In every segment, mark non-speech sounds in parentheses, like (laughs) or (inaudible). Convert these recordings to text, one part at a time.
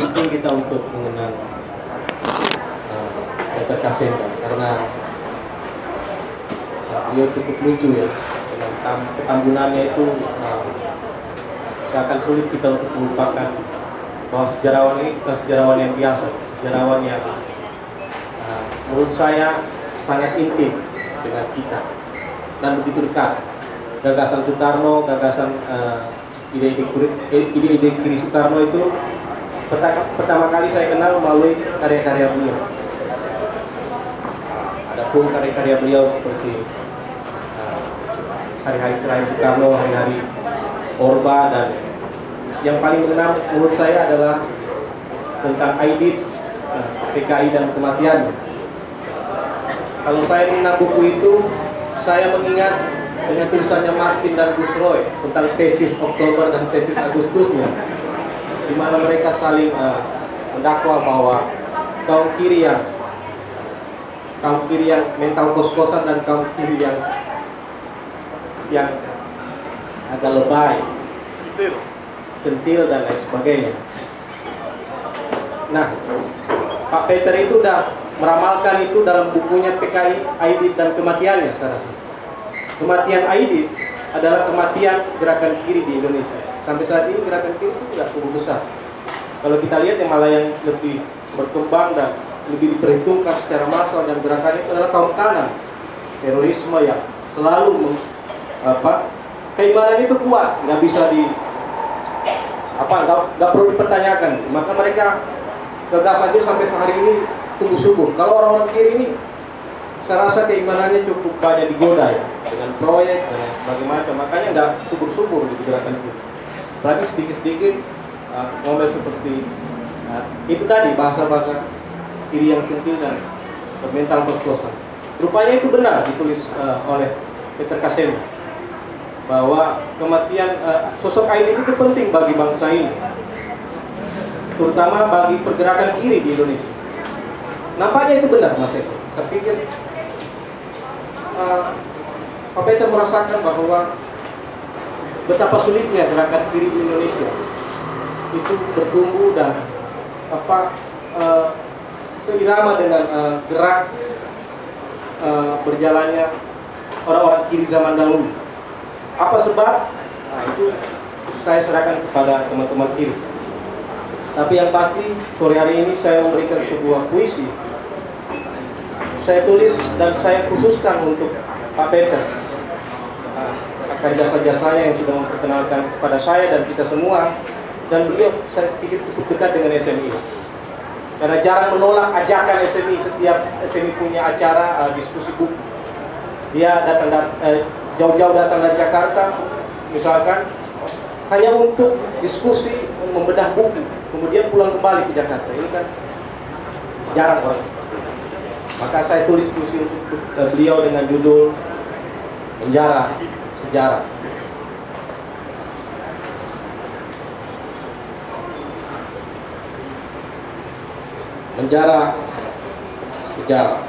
penting kita untuk mengenal uh, Dr. Kasenga karena uh, beliau cukup lucu ya dengan tam ketambunannya itu uh, akan sulit kita untuk melupakan bahwa sejarawan ini bukan sejarawan yang biasa, sejarawan yang uh, menurut saya sangat intim dengan kita dan begitu dekat. Gagasan Soekarno, gagasan uh, ide-ide ide-ide Soekarno itu pertama, pertama kali saya kenal melalui karya-karya beliau. Ada pun karya-karya beliau seperti uh, hari-hari terakhir Soekarno, hari-hari Orba dan yang paling mengenal menurut saya adalah tentang Aidit, uh, PKI dan kematian. Kalau saya mengenal buku itu, saya mengingat dengan tulisannya Martin dan Gus Roy tentang tesis Oktober dan tesis Agustusnya, di mana mereka saling uh, mendakwa bahwa kaum kiri yang kaum kiri yang mental kos-kosan dan kaum kiri yang yang agak lebay, Centil. centil dan lain sebagainya. Nah, Pak Peter itu udah meramalkan itu dalam bukunya PKI Aidit dan kematiannya saya rasa. Kematian Aidit adalah kematian gerakan kiri di Indonesia. Sampai saat ini gerakan kiri itu tidak cukup besar. Kalau kita lihat yang malah yang lebih berkembang dan lebih diperhitungkan secara massal dan gerakan itu adalah kaum kanan. Terorisme yang selalu apa keimanan itu kuat, nggak bisa di apa nggak perlu dipertanyakan. Maka mereka gagasan itu sampai hari ini tumbuh subur. Kalau orang-orang kiri ini saya rasa keimanannya cukup banyak digoda ya dengan proyek dan sebagainya makanya nggak subur-subur di gerakan itu apalagi sedikit-sedikit uh, ngomel seperti uh, itu tadi bahasa-bahasa kiri yang centil dan mental perkosaan rupanya itu benar ditulis uh, oleh Peter Kasem bahwa kematian uh, sosok Aidit itu penting bagi bangsa ini terutama bagi pergerakan kiri di Indonesia. Nampaknya itu benar Mas Eko. Saya pikir uh, Peter merasakan bahwa betapa sulitnya gerakan kiri di Indonesia itu bertumbuh dan apa uh, seirama dengan uh, gerak uh, berjalannya orang-orang kiri zaman dahulu. Apa sebab? Nah, itu saya serahkan kepada teman-teman kiri. Tapi yang pasti sore hari ini saya memberikan sebuah puisi saya tulis dan saya khususkan untuk Pak Peter Nah, akan jasa-jasanya yang sudah memperkenalkan kepada saya dan kita semua. Dan beliau saya pikir cukup dekat dengan SMI karena jarang menolak ajakan SMI setiap SMI punya acara uh, diskusi buku. Dia datang dat- eh, jauh-jauh datang dari Jakarta misalkan hanya untuk diskusi membedah buku. Kemudian pulang kembali ke Jakarta. Ini kan jarang orang. Maka saya tulis puisi untuk eh, beliau dengan judul Penjara Sejarah. Penjara Sejarah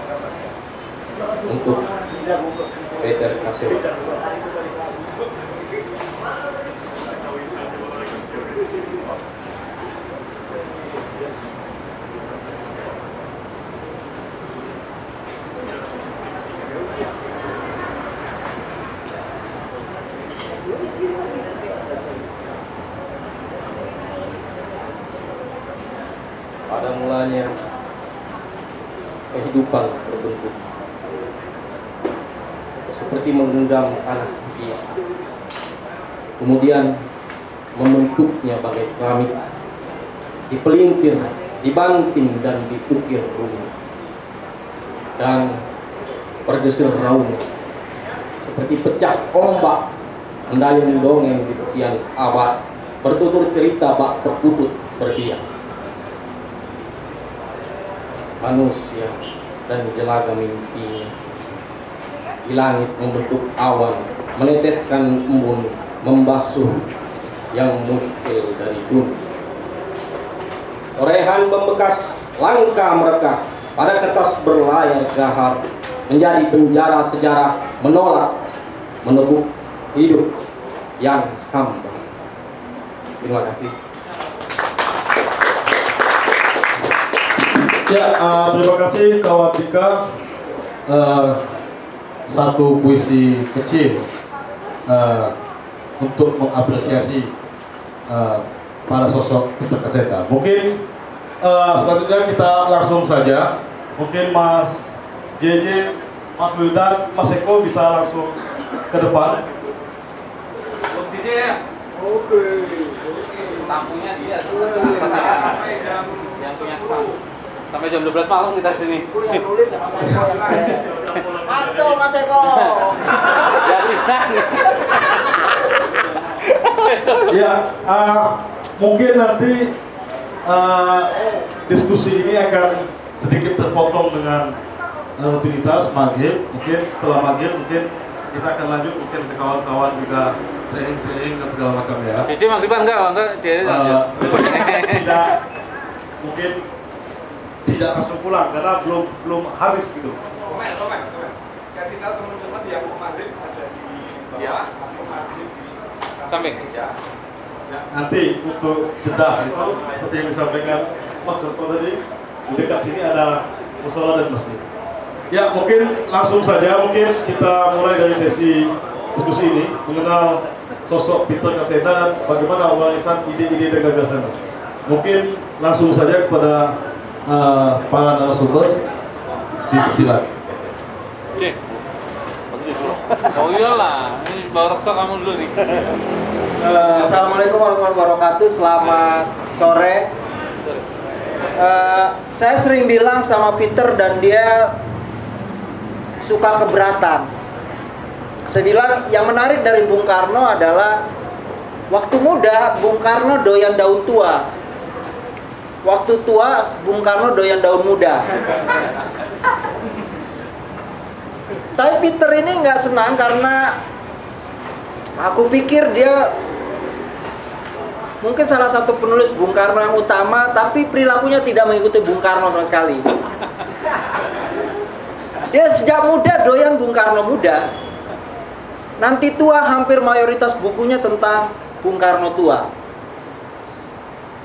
untuk Peter Kasem. Pada mulanya kehidupan terbentuk seperti menggenggam tanah dia. Kemudian membentuknya bagai keramik, dipelintir, dibanting dan diukir rumah. Dan berdesir raung. Seperti pecah ombak mendayung dongeng di tepian abad bertutur cerita bak terputut berdiam manusia dan jelaga mimpinya di langit membentuk awan meneteskan embun membasuh yang muskil dari dunia Torehan membekas langkah mereka pada kertas berlayar gahar menjadi penjara sejarah menolak meneguk hidup yang hamba. Terima kasih. Ya, uh, terima kasih kawan Dika. Uh, satu puisi kecil uh, untuk mengapresiasi uh, para sosok Kaseta. Mungkin uh, selanjutnya kita langsung saja. Mungkin Mas JJ, Mas Wildan, Mas Eko bisa langsung ke depan. DJ ya. Oke. Tamunya dia. Yang punya kesan. Sampai jam 12 malam kita sini. Aku yang nulis ya Mas Eko Masuk Mas Eko. ya ya, uh, mungkin nanti uh, diskusi ini akan sedikit terpotong dengan rutinitas maghrib. Mungkin setelah maghrib mungkin kita akan lanjut mungkin ke kawan-kawan juga sharing-sharing dan segala macam ya. Jadi maghriban enggak, enggak dia uh, tidak mungkin tidak langsung pulang karena belum belum habis gitu. Komen, komen, komen. Kasih tahu teman-teman yang mau maghrib ada di bawah, ya. mau maghrib di samping. Ya. ya. Nanti untuk jeda itu seperti yang disampaikan Mas Joko tadi di dekat sini ada musola dan masjid. Ya mungkin langsung saja mungkin kita mulai dari sesi diskusi ini mengenal sosok Peter Kaseda dan bagaimana awalisan ide-ide dan gagasan. Mungkin langsung saja kepada uh, para narasumber disilat. Oke. Oh iyalah, ini barokah kamu dulu nih. Uh, Assalamualaikum warahmatullahi wabarakatuh. Selamat sore. Uh, saya sering bilang sama Peter dan dia suka keberatan. Saya bilang yang menarik dari Bung Karno adalah waktu muda Bung Karno doyan daun tua waktu tua Bung Karno doyan daun muda. Tapi Peter ini nggak senang karena aku pikir dia mungkin salah satu penulis Bung Karno yang utama, tapi perilakunya tidak mengikuti Bung Karno sama sekali. Dia sejak muda doyan Bung Karno muda. Nanti tua hampir mayoritas bukunya tentang Bung Karno tua.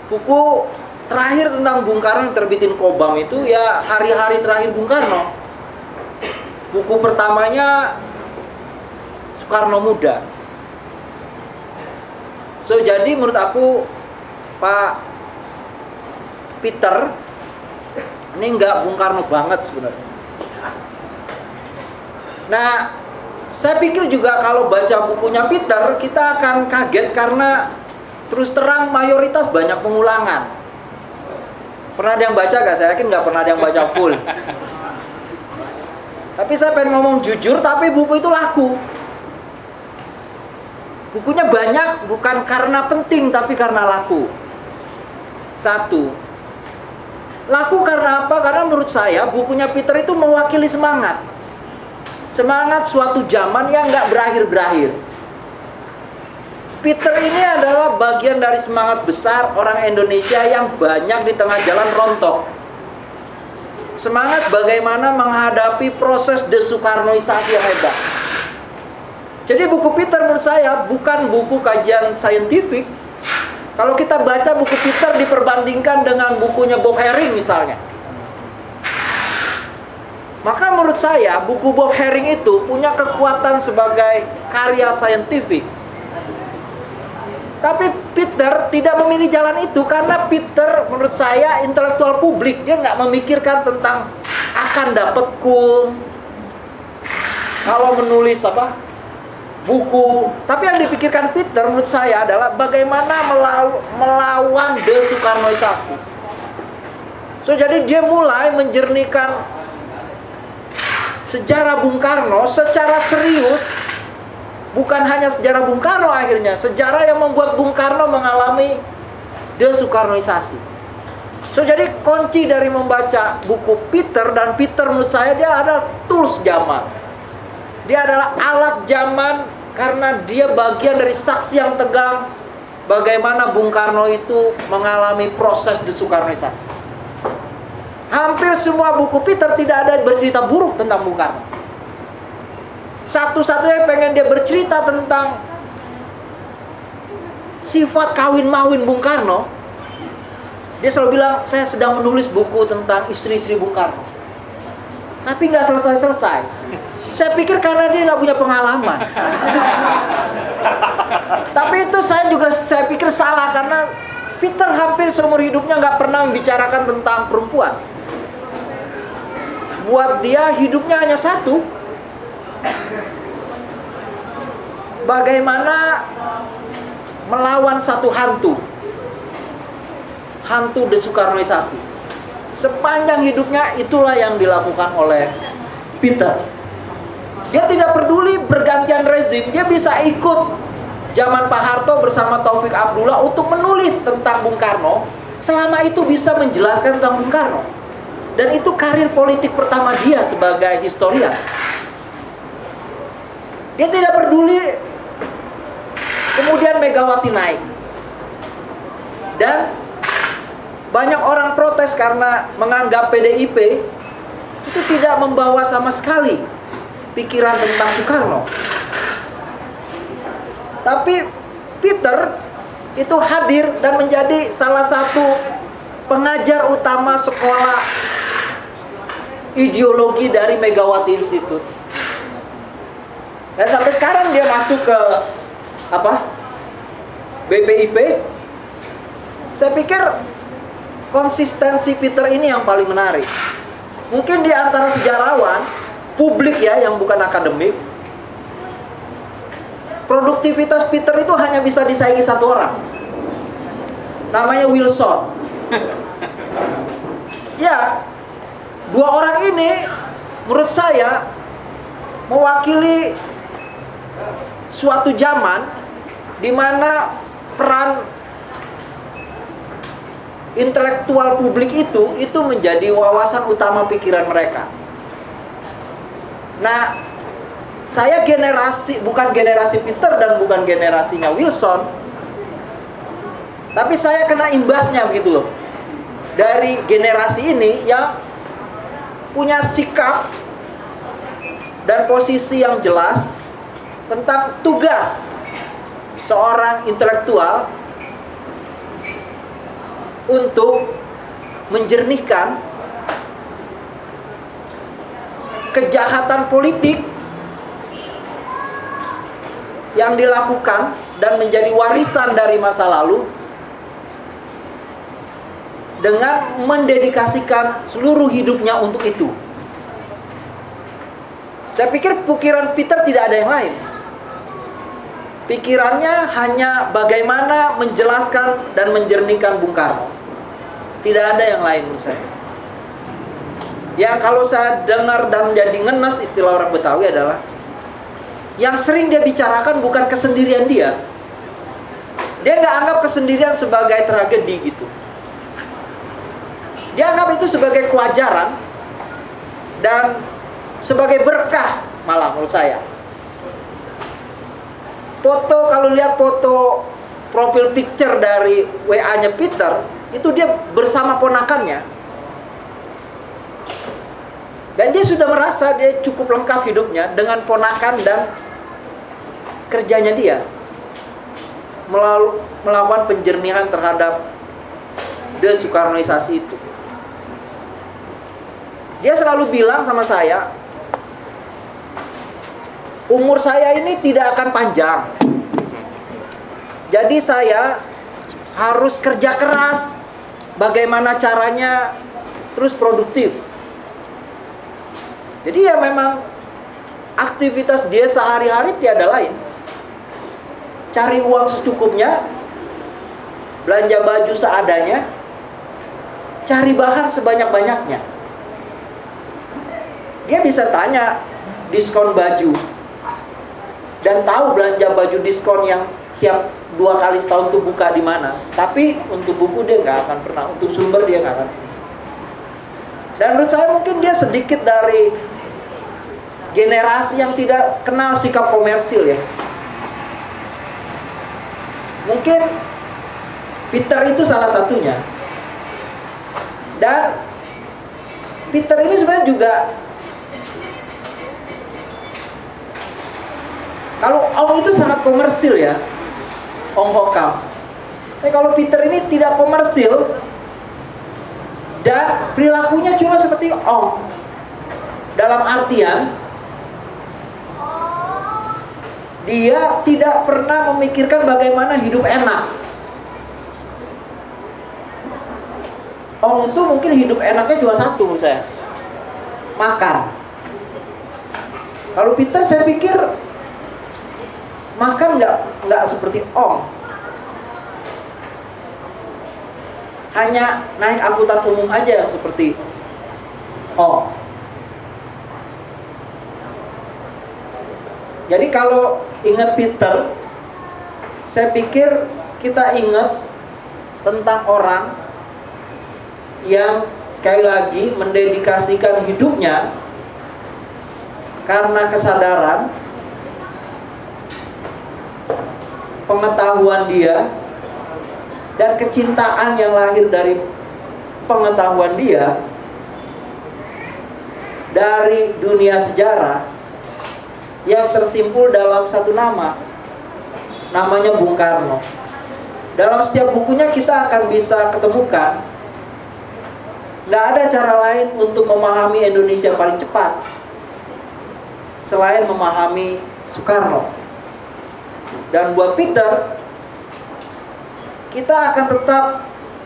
Buku terakhir tentang Bung Karno terbitin Kobam itu ya hari-hari terakhir Bung Karno. Buku pertamanya Soekarno Muda. So jadi menurut aku Pak Peter ini nggak Bung Karno banget sebenarnya. Nah, saya pikir juga kalau baca bukunya Peter kita akan kaget karena terus terang mayoritas banyak pengulangan. Pernah ada yang baca gak? Saya yakin nggak pernah ada yang baca full. tapi saya pengen ngomong jujur, tapi buku itu laku. Bukunya banyak bukan karena penting, tapi karena laku. Satu. Laku karena apa? Karena menurut saya bukunya Peter itu mewakili semangat. Semangat suatu zaman yang nggak berakhir-berakhir. Peter ini adalah bagian dari semangat besar orang Indonesia yang banyak di tengah jalan rontok. Semangat bagaimana menghadapi proses desukarnoisasi yang hebat. Jadi buku Peter menurut saya bukan buku kajian saintifik. Kalau kita baca buku Peter diperbandingkan dengan bukunya Bob Herring misalnya. Maka menurut saya buku Bob Herring itu punya kekuatan sebagai karya saintifik tapi Peter tidak memilih jalan itu karena Peter menurut saya intelektual publik dia nggak memikirkan tentang akan dapat kum kalau menulis apa buku. Tapi yang dipikirkan Peter menurut saya adalah bagaimana melaw melawan desukarnoisasi. So jadi dia mulai menjernihkan sejarah Bung Karno secara serius bukan hanya sejarah Bung Karno akhirnya, sejarah yang membuat Bung Karno mengalami desukarnoisasi. So jadi kunci dari membaca buku Peter dan Peter menurut saya dia adalah tools zaman. Dia adalah alat zaman karena dia bagian dari saksi yang tegang bagaimana Bung Karno itu mengalami proses desukarnoisasi. Hampir semua buku Peter tidak ada bercerita buruk tentang Bung Karno satu-satunya pengen dia bercerita tentang sifat kawin mawin Bung Karno Dia selalu bilang, saya sedang menulis buku tentang istri-istri Bung Karno. Tapi nggak selesai-selesai. Saya pikir karena dia nggak punya pengalaman. Tapi itu saya juga saya pikir salah karena Peter hampir seumur hidupnya nggak pernah membicarakan tentang perempuan. Buat dia hidupnya hanya satu. Bagaimana melawan satu hantu. Hantu desukarnoisasi. Sepanjang hidupnya itulah yang dilakukan oleh Peter. Dia tidak peduli bergantian rezim, dia bisa ikut zaman Pak Harto bersama Taufik Abdullah untuk menulis tentang Bung Karno selama itu bisa menjelaskan tentang Bung Karno. Dan itu karir politik pertama dia sebagai historian. Dia tidak peduli kemudian Megawati naik. Dan banyak orang protes karena menganggap PDIP itu tidak membawa sama sekali pikiran tentang Soekarno. Tapi Peter itu hadir dan menjadi salah satu pengajar utama sekolah ideologi dari Megawati Institute. Dan sampai sekarang dia masuk ke apa? BPIP. Saya pikir konsistensi Peter ini yang paling menarik. Mungkin di antara sejarawan publik ya yang bukan akademik produktivitas Peter itu hanya bisa disaingi satu orang namanya Wilson (laughs) ya dua orang ini menurut saya mewakili suatu zaman di mana peran intelektual publik itu itu menjadi wawasan utama pikiran mereka. Nah, saya generasi bukan generasi Peter dan bukan generasinya Wilson. Tapi saya kena imbasnya begitu loh. Dari generasi ini yang punya sikap dan posisi yang jelas tentang tugas seorang intelektual untuk menjernihkan kejahatan politik yang dilakukan dan menjadi warisan dari masa lalu dengan mendedikasikan seluruh hidupnya untuk itu. Saya pikir pikiran Peter tidak ada yang lain. Pikirannya hanya bagaimana menjelaskan dan menjernihkan Bung Karno. Tidak ada yang lain menurut saya. Ya kalau saya dengar dan jadi ngenes istilah orang Betawi adalah yang sering dia bicarakan bukan kesendirian dia. Dia nggak anggap kesendirian sebagai tragedi gitu. Dia anggap itu sebagai kewajaran dan sebagai berkah malah menurut saya foto kalau lihat foto profil picture dari WA-nya Peter itu dia bersama ponakannya. Dan dia sudah merasa dia cukup lengkap hidupnya dengan ponakan dan kerjanya dia. Melalui melakukan penjernihan terhadap desukarnoisasi itu. Dia selalu bilang sama saya umur saya ini tidak akan panjang. Jadi saya harus kerja keras. Bagaimana caranya terus produktif. Jadi ya memang aktivitas dia sehari-hari tiada lain. Cari uang secukupnya, belanja baju seadanya, cari bahan sebanyak-banyaknya. Dia bisa tanya diskon baju dan tahu belanja baju diskon yang tiap dua kali setahun tuh buka di mana. Tapi untuk buku dia nggak akan pernah, untuk sumber dia nggak akan. Dan menurut saya mungkin dia sedikit dari generasi yang tidak kenal sikap komersil ya. Mungkin Peter itu salah satunya. Dan Peter ini sebenarnya juga Kalau Ong itu sangat komersil ya, Ong Hokam. Tapi kalau Peter ini tidak komersil, dan perilakunya cuma seperti Om. Dalam artian dia tidak pernah memikirkan bagaimana hidup enak. Om itu mungkin hidup enaknya cuma satu menurut saya. Makan. Kalau Peter saya pikir makan nggak nggak seperti Om. Hanya naik angkutan umum aja seperti Om. Jadi kalau ingat Peter, saya pikir kita ingat tentang orang yang sekali lagi mendedikasikan hidupnya karena kesadaran pengetahuan dia dan kecintaan yang lahir dari pengetahuan dia dari dunia sejarah yang tersimpul dalam satu nama namanya Bung Karno. Dalam setiap bukunya kita akan bisa ketemukan nggak ada cara lain untuk memahami Indonesia paling cepat selain memahami Soekarno dan buat Peter kita akan tetap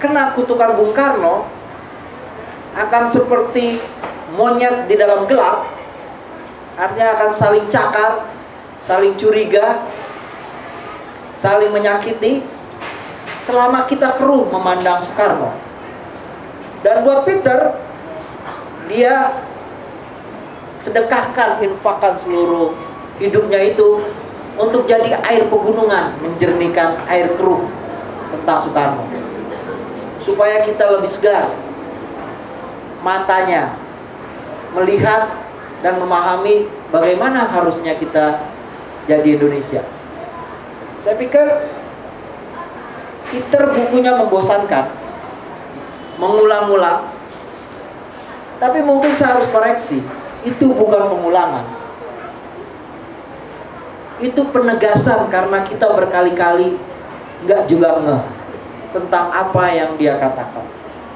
kena kutukan Bung Karno akan seperti monyet di dalam gelap artinya akan saling cakar, saling curiga, saling menyakiti selama kita keruh memandang Soekarno. Dan buat Peter, dia sedekahkan, infakkan seluruh hidupnya itu untuk jadi air pegunungan, menjernihkan air keruh tentang Soekarno. Supaya kita lebih segar matanya melihat dan memahami bagaimana harusnya kita jadi Indonesia. Saya pikir Peter bukunya membosankan, mengulang-ulang, tapi mungkin saya harus koreksi, itu bukan pengulangan. Itu penegasan karena kita berkali-kali nggak juga ngeh tentang apa yang dia katakan,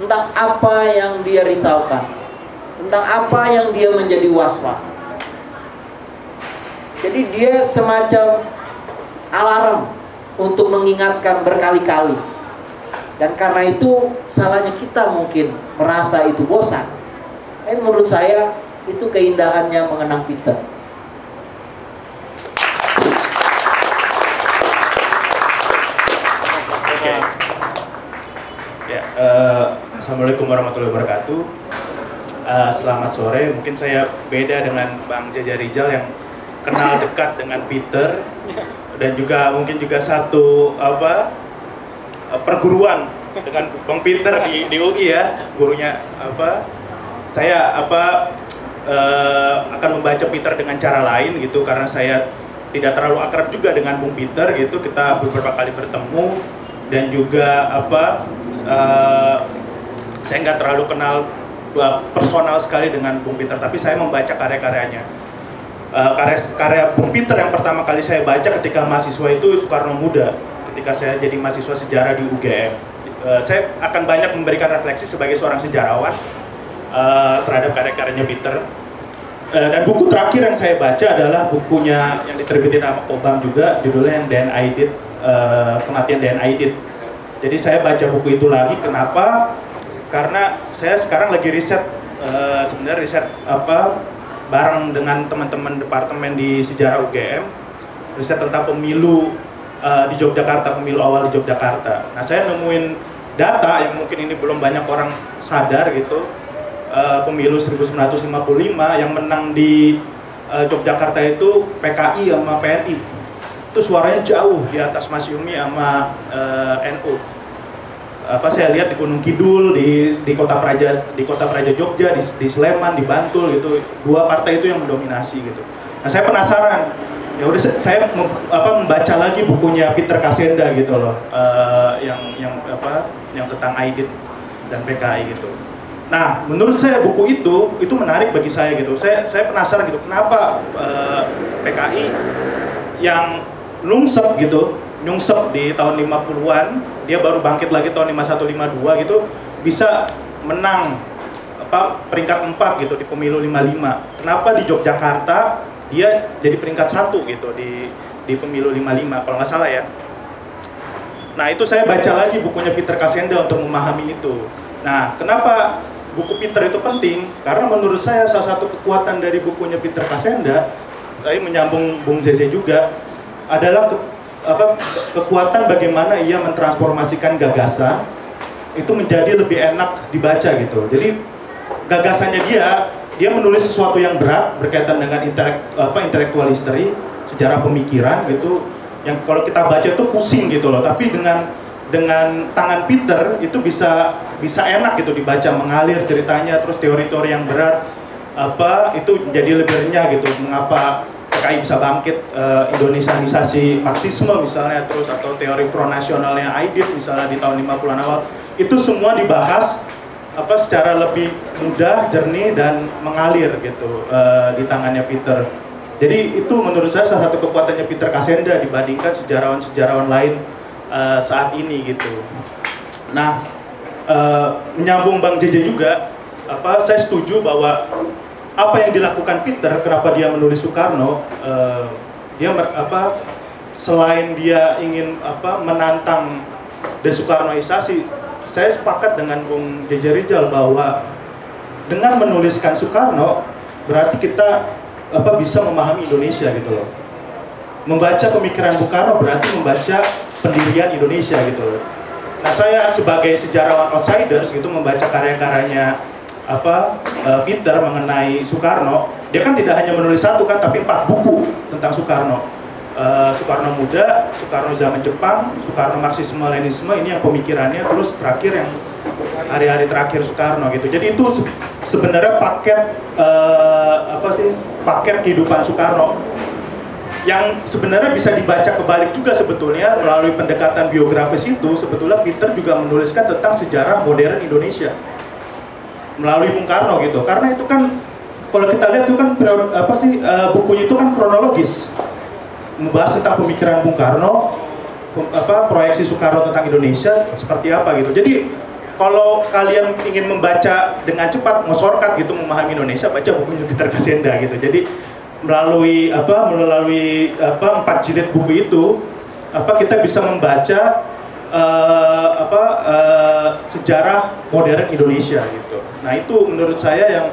tentang apa yang dia risaukan, tentang apa yang dia menjadi was-was. Jadi dia semacam alarm untuk mengingatkan berkali-kali. Dan karena itu salahnya kita mungkin merasa itu bosan. Tapi menurut saya itu keindahannya mengenang Peter. Ya, eh, Assalamualaikum warahmatullahi wabarakatuh. Eh, selamat sore. Mungkin saya beda dengan Bang Jaja Rizal yang kenal (laughs) dekat dengan Peter dan juga mungkin juga satu apa eh, perguruan dengan Bang Peter di, di UI ya, gurunya apa? Saya apa eh, akan membaca Peter dengan cara lain gitu karena saya tidak terlalu akrab juga dengan Bung Peter gitu. Kita beberapa kali bertemu dan juga apa eh, saya nggak terlalu kenal uh, personal sekali dengan Bung Peter, tapi saya membaca karya-karyanya. Uh, karya karya Bung Peter yang pertama kali saya baca ketika mahasiswa itu Soekarno Muda, ketika saya jadi mahasiswa sejarah di UGM. Uh, saya akan banyak memberikan refleksi sebagai seorang sejarawan uh, terhadap karya-karyanya Peter. Uh, dan buku terakhir yang saya baca adalah bukunya yang diterbitin sama Kobam juga, judulnya yang Dan Aidit, uh, kematian Dan Aidit. Jadi saya baca buku itu lagi, kenapa? Karena saya sekarang lagi riset, uh, sebenarnya riset apa bareng dengan teman-teman departemen di sejarah UGM, riset tentang pemilu uh, di Yogyakarta, pemilu awal di Yogyakarta. Nah saya nemuin data yang mungkin ini belum banyak orang sadar gitu, uh, pemilu 1955 yang menang di uh, Yogyakarta itu PKI sama PNI. Itu suaranya jauh di atas Mas Yumi sama uh, NU apa saya lihat di Gunung Kidul di di kota Praja di kota Praja Jogja di, di Sleman di Bantul gitu. Dua partai itu yang mendominasi gitu. Nah saya penasaran. Ya udah saya mem, apa membaca lagi bukunya Peter Kasenda gitu loh uh, yang yang apa yang tentang Aidit dan PKI gitu. Nah menurut saya buku itu itu menarik bagi saya gitu. Saya saya penasaran gitu kenapa uh, PKI yang lungsep gitu nyungsep di tahun 50-an, dia baru bangkit lagi tahun 51 52 gitu, bisa menang apa peringkat 4 gitu di pemilu 55. Kenapa di Yogyakarta dia jadi peringkat satu gitu di di pemilu 55 kalau nggak salah ya. Nah itu saya baca lagi bukunya Peter Kasenda untuk memahami itu. Nah kenapa buku Peter itu penting? Karena menurut saya salah satu kekuatan dari bukunya Peter Kasenda, saya menyambung Bung Zeze juga, adalah apa, kekuatan bagaimana ia mentransformasikan gagasan itu menjadi lebih enak dibaca gitu. Jadi gagasannya dia, dia menulis sesuatu yang berat berkaitan dengan intelek, apa intellectual history, sejarah pemikiran gitu. Yang kalau kita baca itu pusing gitu loh. Tapi dengan dengan tangan Peter itu bisa bisa enak gitu dibaca mengalir ceritanya terus teori-teori yang berat apa itu jadi lebih renyah gitu mengapa PKI bisa bangkit uh, Indonesianisasi Marxisme misalnya terus atau teori pronasionalnya Aidit misalnya di tahun 50-an awal itu semua dibahas apa secara lebih mudah, jernih dan mengalir gitu uh, di tangannya Peter. Jadi itu menurut saya salah satu kekuatannya Peter Kasenda dibandingkan sejarawan-sejarawan lain uh, saat ini gitu. Nah, uh, menyambung Bang JJ juga, apa saya setuju bahwa apa yang dilakukan Peter, kenapa dia menulis Soekarno, uh, dia apa selain dia ingin apa menantang desoekarnoisasi, saya sepakat dengan Bung JJ Rizal bahwa dengan menuliskan Soekarno berarti kita apa bisa memahami Indonesia gitu loh. Membaca pemikiran Bung Karno berarti membaca pendirian Indonesia gitu loh. Nah saya sebagai sejarawan outsiders gitu membaca karya-karyanya apa uh, Peter mengenai Soekarno, dia kan tidak hanya menulis satu kan tapi empat buku tentang Soekarno. Uh, Soekarno muda, Soekarno zaman Jepang, Soekarno Marxisme Leninisme ini yang pemikirannya terus terakhir yang hari-hari terakhir Soekarno gitu. Jadi itu sebenarnya paket uh, apa sih paket kehidupan Soekarno. Yang sebenarnya bisa dibaca kebalik juga sebetulnya melalui pendekatan biografis itu sebetulnya Peter juga menuliskan tentang sejarah modern Indonesia melalui Bung Karno gitu karena itu kan kalau kita lihat itu kan apa sih uh, bukunya itu kan kronologis membahas tentang pemikiran Bung Karno, apa proyeksi Soekarno tentang Indonesia seperti apa gitu. Jadi kalau kalian ingin membaca dengan cepat, shortcut gitu memahami Indonesia, baca buku Jupiter Kasenda gitu. Jadi melalui apa melalui apa empat jilid buku itu apa kita bisa membaca uh, apa uh, sejarah modern Indonesia gitu. Nah itu menurut saya yang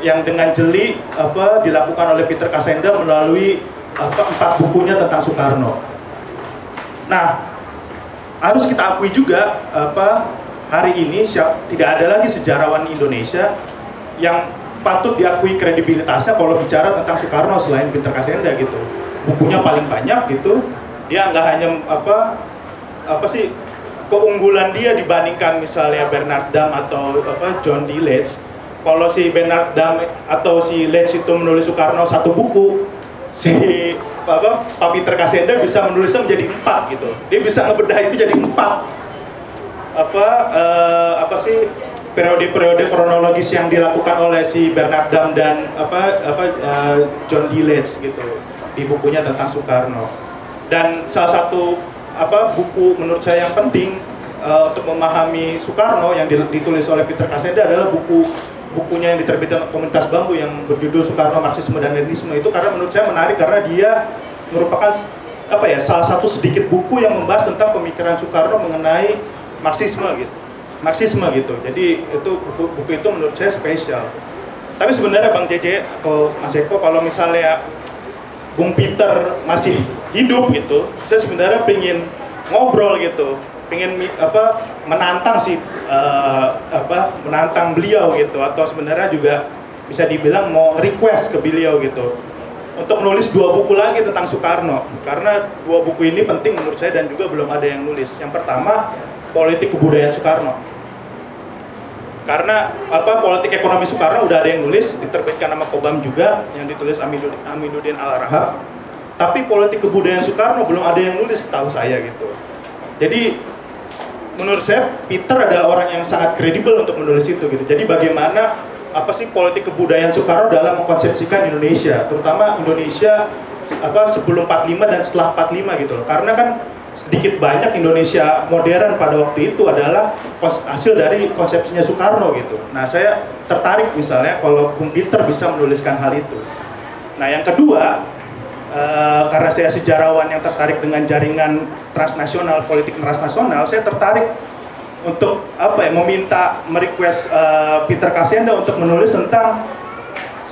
yang dengan jeli apa dilakukan oleh Peter Kasenda melalui apa empat bukunya tentang Soekarno. Nah, harus kita akui juga apa hari ini siap, tidak ada lagi sejarawan Indonesia yang patut diakui kredibilitasnya kalau bicara tentang Soekarno selain Peter Kasenda gitu. Bukunya paling banyak gitu. Dia nggak hanya apa apa sih keunggulan dia dibandingkan misalnya Bernard Dam atau apa John D. Leeds. Kalau si Bernard Dam atau si Leeds itu menulis Soekarno satu buku, si apa Pak Peter Kasenda bisa menulisnya menjadi empat gitu. Dia bisa ngebedah itu jadi empat apa uh, apa sih periode-periode kronologis yang dilakukan oleh si Bernard Dam dan apa apa uh, John Gillette gitu di bukunya tentang Soekarno. Dan salah satu apa buku menurut saya yang penting uh, untuk memahami Soekarno yang ditulis oleh Peter Kasenda adalah buku bukunya yang diterbitkan komunitas bambu yang berjudul Soekarno Marxisme dan Leninisme. Itu karena menurut saya menarik karena dia merupakan apa ya salah satu sedikit buku yang membahas tentang pemikiran Soekarno mengenai Marxisme gitu. Marxisme gitu. Jadi itu buku, buku itu menurut saya spesial. Tapi sebenarnya Bang JJ atau Mas Eko kalau misalnya Bung Peter masih hidup gitu saya sebenarnya pengen ngobrol gitu pengen apa menantang sih uh, apa menantang beliau gitu atau sebenarnya juga bisa dibilang mau request ke beliau gitu untuk menulis dua buku lagi tentang Soekarno. Karena dua buku ini penting menurut saya dan juga belum ada yang nulis. Yang pertama politik kebudayaan Soekarno karena apa politik ekonomi Soekarno udah ada yang nulis diterbitkan nama Kobam juga yang ditulis Aminuddin, Aminuddin Al Rahab tapi politik kebudayaan Soekarno belum ada yang nulis tahu saya gitu jadi menurut saya Peter adalah orang yang sangat kredibel untuk menulis itu gitu. Jadi bagaimana apa sih politik kebudayaan Soekarno dalam mengkonsepsikan Indonesia, terutama Indonesia apa sebelum 45 dan setelah 45 gitu loh. Karena kan sedikit banyak Indonesia modern pada waktu itu adalah hasil dari konsepsinya Soekarno gitu. Nah saya tertarik misalnya kalau Bung Peter bisa menuliskan hal itu. Nah yang kedua eh, karena saya sejarawan yang tertarik dengan jaringan transnasional politik transnasional, saya tertarik untuk apa ya meminta merequest eh, Peter Kasenda untuk menulis tentang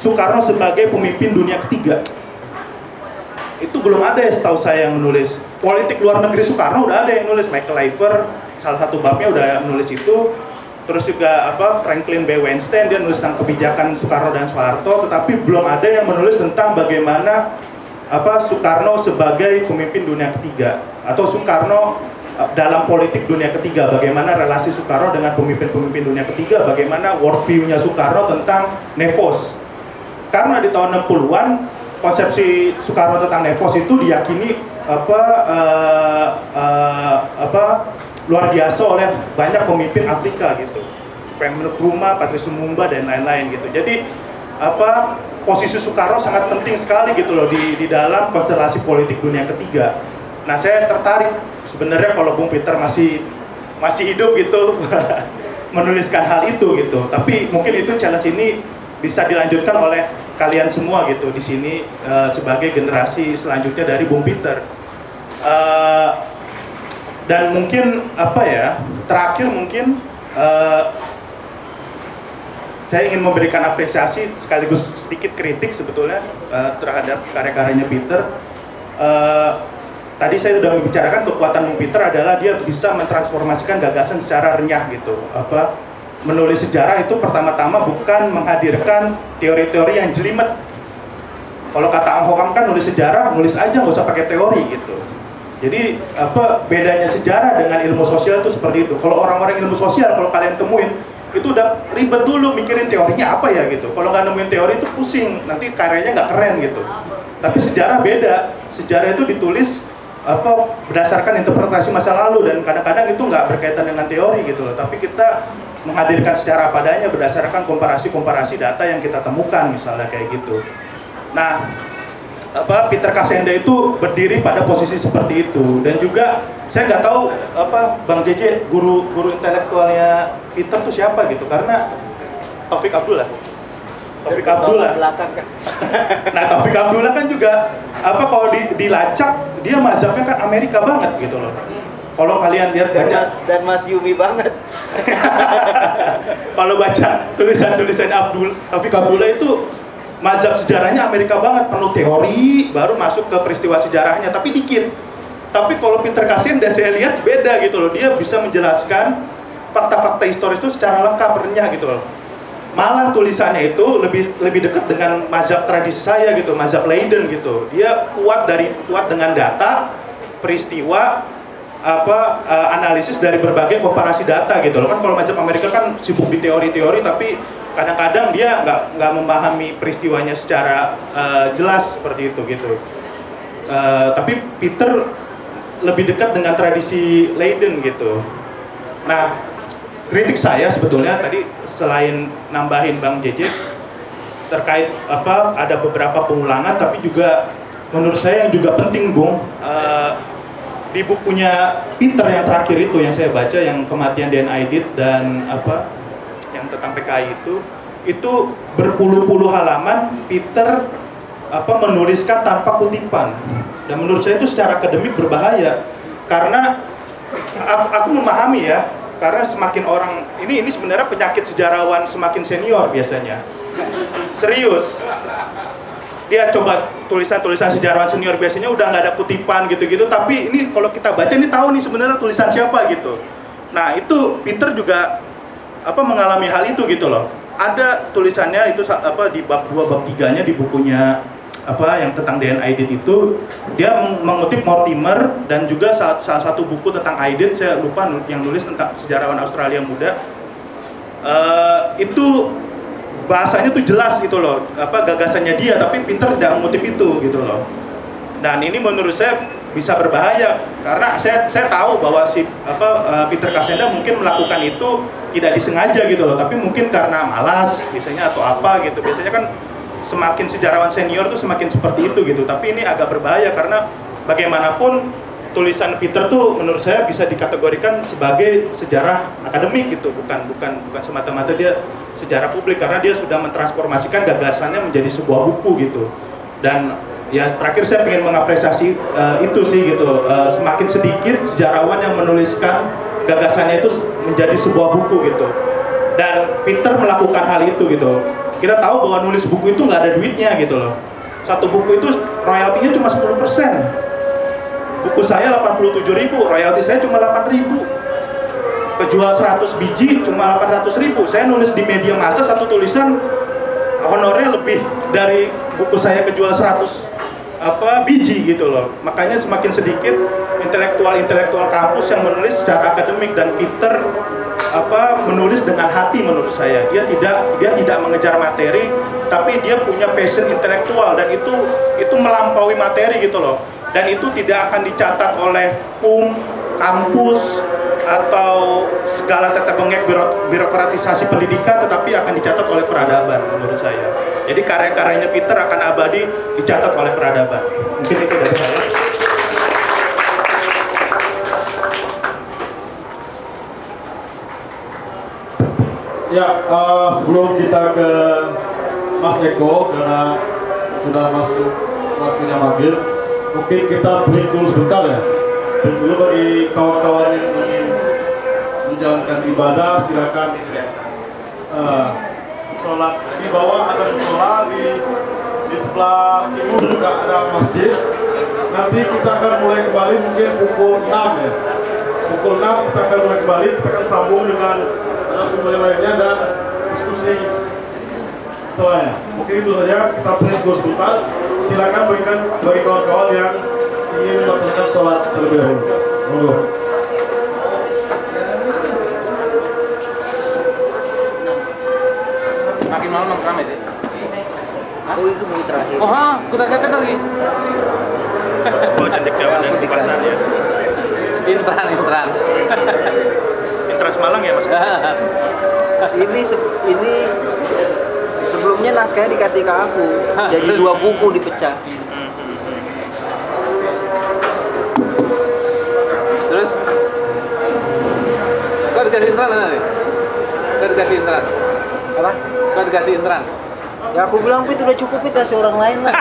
Soekarno sebagai pemimpin dunia ketiga itu belum ada ya setahu saya yang menulis politik luar negeri Soekarno udah ada yang nulis Michael Iver salah satu babnya udah menulis itu. Terus juga apa Franklin B. Weinstein dia nulis tentang kebijakan Soekarno dan Soeharto tetapi belum ada yang menulis tentang bagaimana apa Soekarno sebagai pemimpin dunia ketiga atau Soekarno eh, dalam politik dunia ketiga. Bagaimana relasi Soekarno dengan pemimpin-pemimpin dunia ketiga bagaimana worldview-nya Soekarno tentang Nevos. Karena di tahun 60-an konsepsi Soekarno tentang Nevos itu diyakini apa eh, eh, apa luar biasa oleh banyak pemimpin Afrika gitu. Pemenu Nkrumah, Patrice Lumumba dan lain-lain gitu. Jadi apa posisi Soekarno sangat penting sekali gitu loh di di dalam konstelasi politik dunia ketiga. Nah, saya tertarik sebenarnya kalau Bung Peter masih masih hidup gitu (laughs) menuliskan hal itu gitu. Tapi mungkin itu challenge ini bisa dilanjutkan oleh kalian semua gitu di sini eh, sebagai generasi selanjutnya dari Bung Peter. Eh, dan mungkin apa ya terakhir mungkin eh, saya ingin memberikan apresiasi sekaligus sedikit kritik sebetulnya eh, terhadap karya-karyanya Peter. Eh, tadi saya sudah membicarakan kekuatan Bung Peter adalah dia bisa mentransformasikan gagasan secara renyah gitu. Apa menulis sejarah itu pertama-tama bukan menghadirkan teori-teori yang jelimet. Kalau kata Ang Hokam kan nulis sejarah, nulis aja nggak usah pakai teori gitu. Jadi apa bedanya sejarah dengan ilmu sosial itu seperti itu. Kalau orang-orang ilmu sosial kalau kalian temuin itu udah ribet dulu mikirin teorinya apa ya gitu. Kalau nggak nemuin teori itu pusing, nanti karyanya nggak keren gitu. Tapi sejarah beda. Sejarah itu ditulis apa berdasarkan interpretasi masa lalu dan kadang-kadang itu nggak berkaitan dengan teori gitu loh. Tapi kita menghadirkan secara apa adanya berdasarkan komparasi-komparasi data yang kita temukan misalnya kayak gitu. Nah, apa Peter Kasenda itu berdiri pada posisi seperti itu. Dan juga saya nggak tahu apa Bang JJ guru guru intelektualnya Peter tuh siapa gitu. Karena Taufik Abdullah. Taufik Abdullah. (laughs) nah Taufik Abdullah kan juga apa kalau di, dilacak dia mazhabnya kan Amerika banget gitu loh kalau kalian lihat Dan baca Mas dan Mas Yumi banget. (laughs) kalau baca tulisan-tulisan Abdul Taufik Abdullah itu mazhab sejarahnya Amerika banget penuh teori baru masuk ke peristiwa sejarahnya. Tapi dikit. Tapi kalau Peter Kasenda saya lihat beda gitu loh. Dia bisa menjelaskan fakta-fakta historis itu secara lengkap renyah gitu loh. Malah tulisannya itu lebih lebih dekat dengan mazhab tradisi saya gitu mazhab Leiden gitu. Dia kuat dari kuat dengan data peristiwa apa eh, analisis dari berbagai komparasi data gitu loh. Kan kalau mazhab Amerika kan sibuk di teori-teori tapi kadang-kadang dia nggak nggak memahami peristiwanya secara eh, jelas seperti itu gitu. Eh, tapi Peter lebih dekat dengan tradisi Leiden gitu. Nah kritik saya sebetulnya tadi selain nambahin Bang JJ terkait apa ada beberapa pengulangan tapi juga menurut saya yang juga penting Bung eh, di bukunya Peter yang terakhir itu yang saya baca yang kematian Dan Aidit dan apa yang tentang PKI itu itu berpuluh-puluh halaman Peter apa menuliskan tanpa kutipan. Dan menurut saya itu secara akademik berbahaya. Karena aku memahami ya karena semakin orang ini ini sebenarnya penyakit sejarawan semakin senior biasanya. Serius dia coba tulisan-tulisan sejarawan senior biasanya udah nggak ada kutipan gitu-gitu. Tapi ini kalau kita baca ini tahu nih sebenarnya tulisan siapa gitu. Nah itu Peter juga apa mengalami hal itu gitu loh. Ada tulisannya itu apa di bab 2 bab 3 nya di bukunya apa yang tentang DNA Aidit itu. Dia meng- mengutip Mortimer dan juga salah, salah satu buku tentang Aidit saya lupa yang nulis tentang sejarawan Australia muda. Eh, itu bahasanya tuh jelas gitu loh apa gagasannya dia tapi Peter tidak mengutip itu gitu loh. Dan ini menurut saya bisa berbahaya karena saya saya tahu bahwa si apa eh, Peter Kasenda mungkin melakukan itu tidak disengaja gitu loh tapi mungkin karena malas biasanya atau apa gitu. Biasanya kan semakin sejarawan senior tuh semakin seperti itu gitu tapi ini agak berbahaya karena bagaimanapun tulisan Peter tuh menurut saya bisa dikategorikan sebagai sejarah akademik gitu, bukan bukan bukan semata-mata dia sejarah publik karena dia sudah mentransformasikan gagasannya menjadi sebuah buku gitu. Dan ya terakhir saya ingin mengapresiasi uh, itu sih gitu. Uh, semakin sedikit sejarawan yang menuliskan gagasannya itu menjadi sebuah buku gitu. Dan Peter melakukan hal itu gitu. Kita tahu bahwa nulis buku itu nggak ada duitnya gitu loh. Satu buku itu royaltinya cuma 10% buku saya 87 ribu, royalti saya cuma 8 ribu kejual 100 biji cuma 800 ribu. Saya nulis di media massa satu tulisan honornya lebih dari buku saya kejual 100 apa biji gitu loh. Makanya semakin sedikit intelektual-intelektual kampus yang menulis secara akademik dan Peter apa menulis dengan hati menurut saya. Dia tidak dia tidak mengejar materi tapi dia punya passion intelektual. Dan itu itu melampaui materi gitu loh. Dan itu tidak akan dicatat oleh PUM, kampus, atau segala tata bengek biro, birokratisasi pendidikan tetapi akan dicatat oleh peradaban menurut saya. Jadi karya-karyanya Peter akan abadi dicatat oleh peradaban. Mungkin itu dari saya. Ya, uh, sebelum kita ke Mas Eko karena sudah masuk waktunya maghrib, mungkin kita break dulu sebentar ya. Break dulu bagi kawan-kawan yang ingin menjalankan ibadah, silakan uh, sholat di bawah ada sholat di di sebelah timur juga ada masjid. Nanti kita akan mulai kembali mungkin pukul 6 ya. Pukul 6 kita akan mulai kembali, kita akan sambung dengan narasumber lainnya dan diskusi setelahnya. Mungkin itu saja kita break dulu sebentar. Silakan berikan bagi kawan-kawan yang ingin melaksanakan sholat terlebih dahulu. Monggo. Makin malam makin ramai sih. Oh itu mau terakhir. Oh, ha, lagi. (laughs) oh cantik jawa dan pasar ya Intran, intran. (laughs) Intras Malang ya mas (laughs) Ini se- ini sebelumnya naskahnya dikasih ke aku. Jadi dua buku dipecah. Terus? Kau dikasih intran nanti? Kau dikasih intran? Apa? Kau dikasih intran? Ya aku bilang itu udah cukup itu kasih orang lain lah.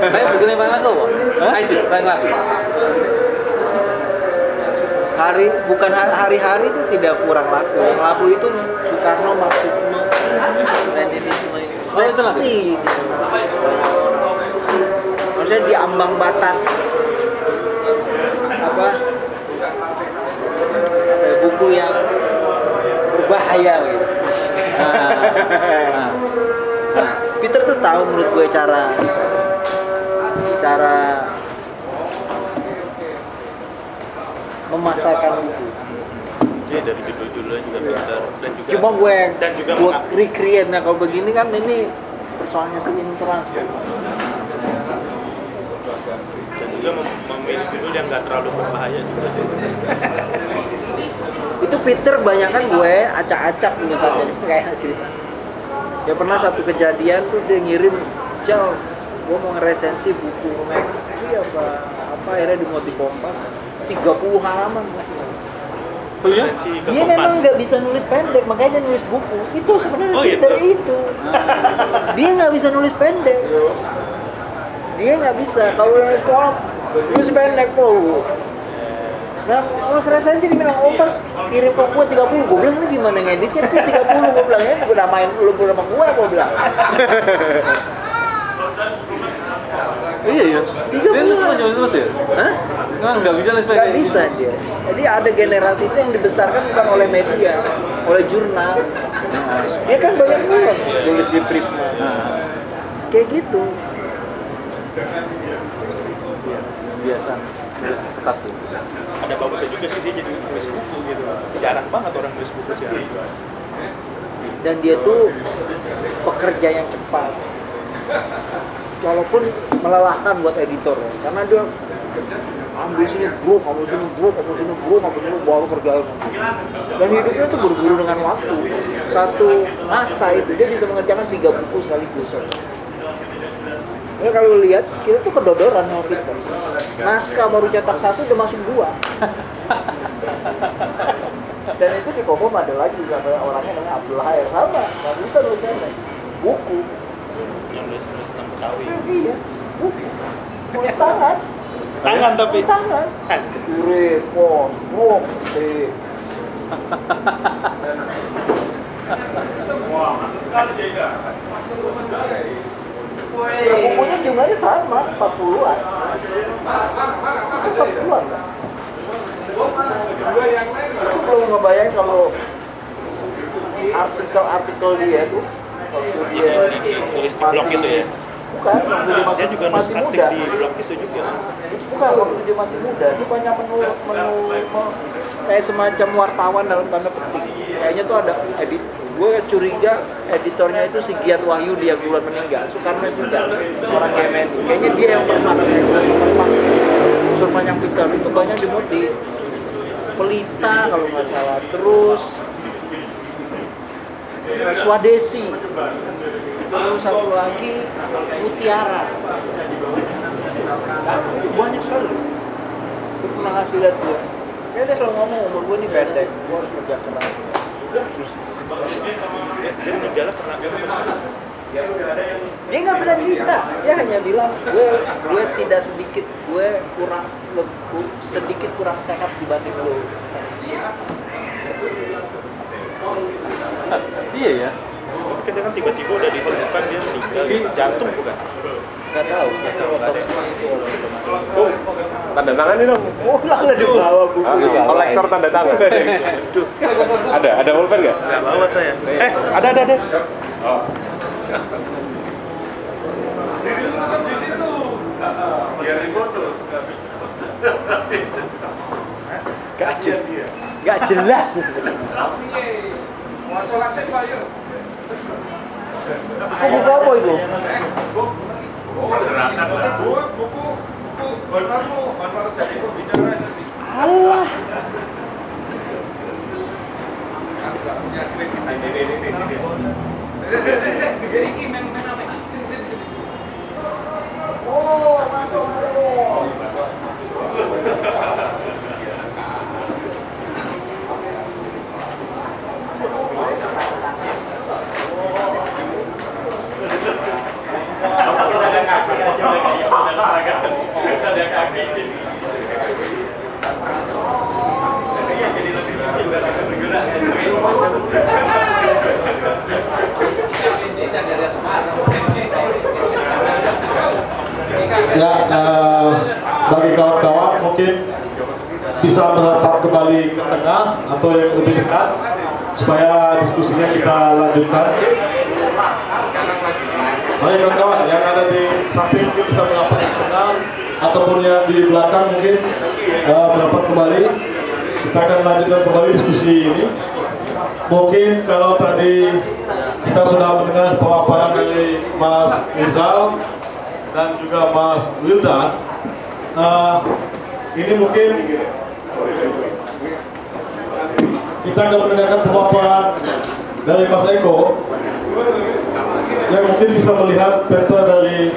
Saya begini banget tuh. Ayo, baik lagi. Hari bukan ha- hari-hari itu tidak kurang laku. Yang laku itu Soekarno Marxisme Leninisme ini. Oh, itu lagi? Maksudnya di ambang batas apa? apa ya, buku yang berbahaya gitu. Nah, nah. Nah, Peter tuh tahu menurut gue cara cara memasarkan itu. Iya dari judul-judulnya juga pintar dan juga Cuma gue dan juga mengak- recreate nah kalau begini kan ini persoalannya si intrans. dan juga mem- memilih judul yang nggak terlalu berbahaya juga (laughs) Peter banyak kan gue acak-acak misalnya. Kayak cerita. Ya pernah satu kejadian tuh dia ngirim jauh gue mau ngeresensi buku Maxi apa apa akhirnya di Kompas 30 halaman masih Oh iya? Dia Kompas. memang nggak bisa nulis pendek makanya dia nulis buku. Itu sebenarnya Oh, Peter gitu? itu. Dia nggak bisa nulis pendek. Dia nggak bisa. Kalau nulis kolom nulis pendek tuh nah pas resensi dia bilang oh pas kirim ke gue 30 gue bilang ini gimana ngeditnya tuh 30 gue bilang ya udah main lu udah sama gue gue bilang (laughs) Iya, iya. Dia tuh semua jual terus ya? Hah? Nggak, nggak bisa les Nggak bisa dia. Jadi ada generasi itu yang dibesarkan bukan oleh media, oleh jurnal. Dia kan banyak banget tulis di Prisma. Kayak gitu. Biasa. Nulis ketat tuh. Ada bagusnya juga sih dia jadi nulis buku gitu jarang banget orang nulis buku sih Dan dia tuh pekerja yang cepat. Walaupun melelahkan buat editor ya. Karena dia ambil sini bro, ambil sini bro, ambil sini bro, ambil sini baru kerjain. Dan hidupnya tuh berburu dengan waktu. Satu masa itu dia bisa mengerjakan tiga buku sekaligus. Ya kalau lihat kita tuh kedodoran sama Peter. Naskah baru cetak satu udah masuk dua. Dan itu di Kokom ada lagi sama orangnya namanya Abdul Hayat sama, nggak bisa nulisnya buku. yang nulis nulis tentang Betawi Iya, buku. Tulis tangan, tangan tapi tulis tangan. Anjir. Repot, bro, eh. Ya, bukunya jumlahnya sama, 40-an. Itu 40-an kan? Itu belum ngebayang kalau artikel-artikel dia tuh waktu dia tulis di blog itu ya bukan. Waktu dia masih saya juga masih muda. di blog itu juga. Bukan waktu dia masih muda. Dia banyak menurut menu me- kayak semacam wartawan dalam tanda petik. Kayaknya tuh ada edit. Gue curiga editornya itu si Giat Wahyu dia bulan meninggal. Soekarno juga orang Kemen kayaknya dia yang pernah unsur panjang Peter itu banyak dimuat di Pelita kalau nggak salah. Terus Swadesi. Terus satu lagi Mutiara. Itu banyak sekali. Gue pernah ngasih lihat dia? Kayaknya dia selalu ngomong umur gue ini pendek gue harus kerja keras. Dia, meninggalnya karena dia nggak pernah cerita. Dia hanya bilang gue gue tidak sedikit gue kurang sedikit kurang sehat dibanding lo Iya ya. tapi kan dia kan tiba-tiba udah ditemukan dia meninggal gitu. jantung bukan nggak tahu masih otopsi Bung, tanda tangan ini dong. oh lah lah dibawa buku Ah, dibawa. kolektor tanda tangan. Duh, ada, ada pulpen nggak? nggak bawa saya eh ada ada ada Biar difoto. Nggak je- nggak jelas Masalah saya Pak yuk. buku apa itu Buku, buku, jadi pembicara. Allah Ini, ini, ini, ini. Sini, sini, sini. Tiga iki, men, men, men. Sini, sini, sini. oh masuk masuk Ya, eh, bagi kawan-kawan mungkin bisa menatap kembali ke tengah atau yang lebih dekat supaya diskusinya kita lanjutkan. Mari kawan-kawan yang ada di samping mungkin bisa merapat ke tengah ataupun yang di belakang mungkin merapat kembali. Kita akan lanjutkan kembali diskusi ini. Mungkin kalau tadi kita sudah mendengar pemaparan dari Mas Rizal dan juga Mas Wildan, eh, ini mungkin kita akan mendengarkan pemaparan dari Mas Eko yang mungkin bisa melihat peta dari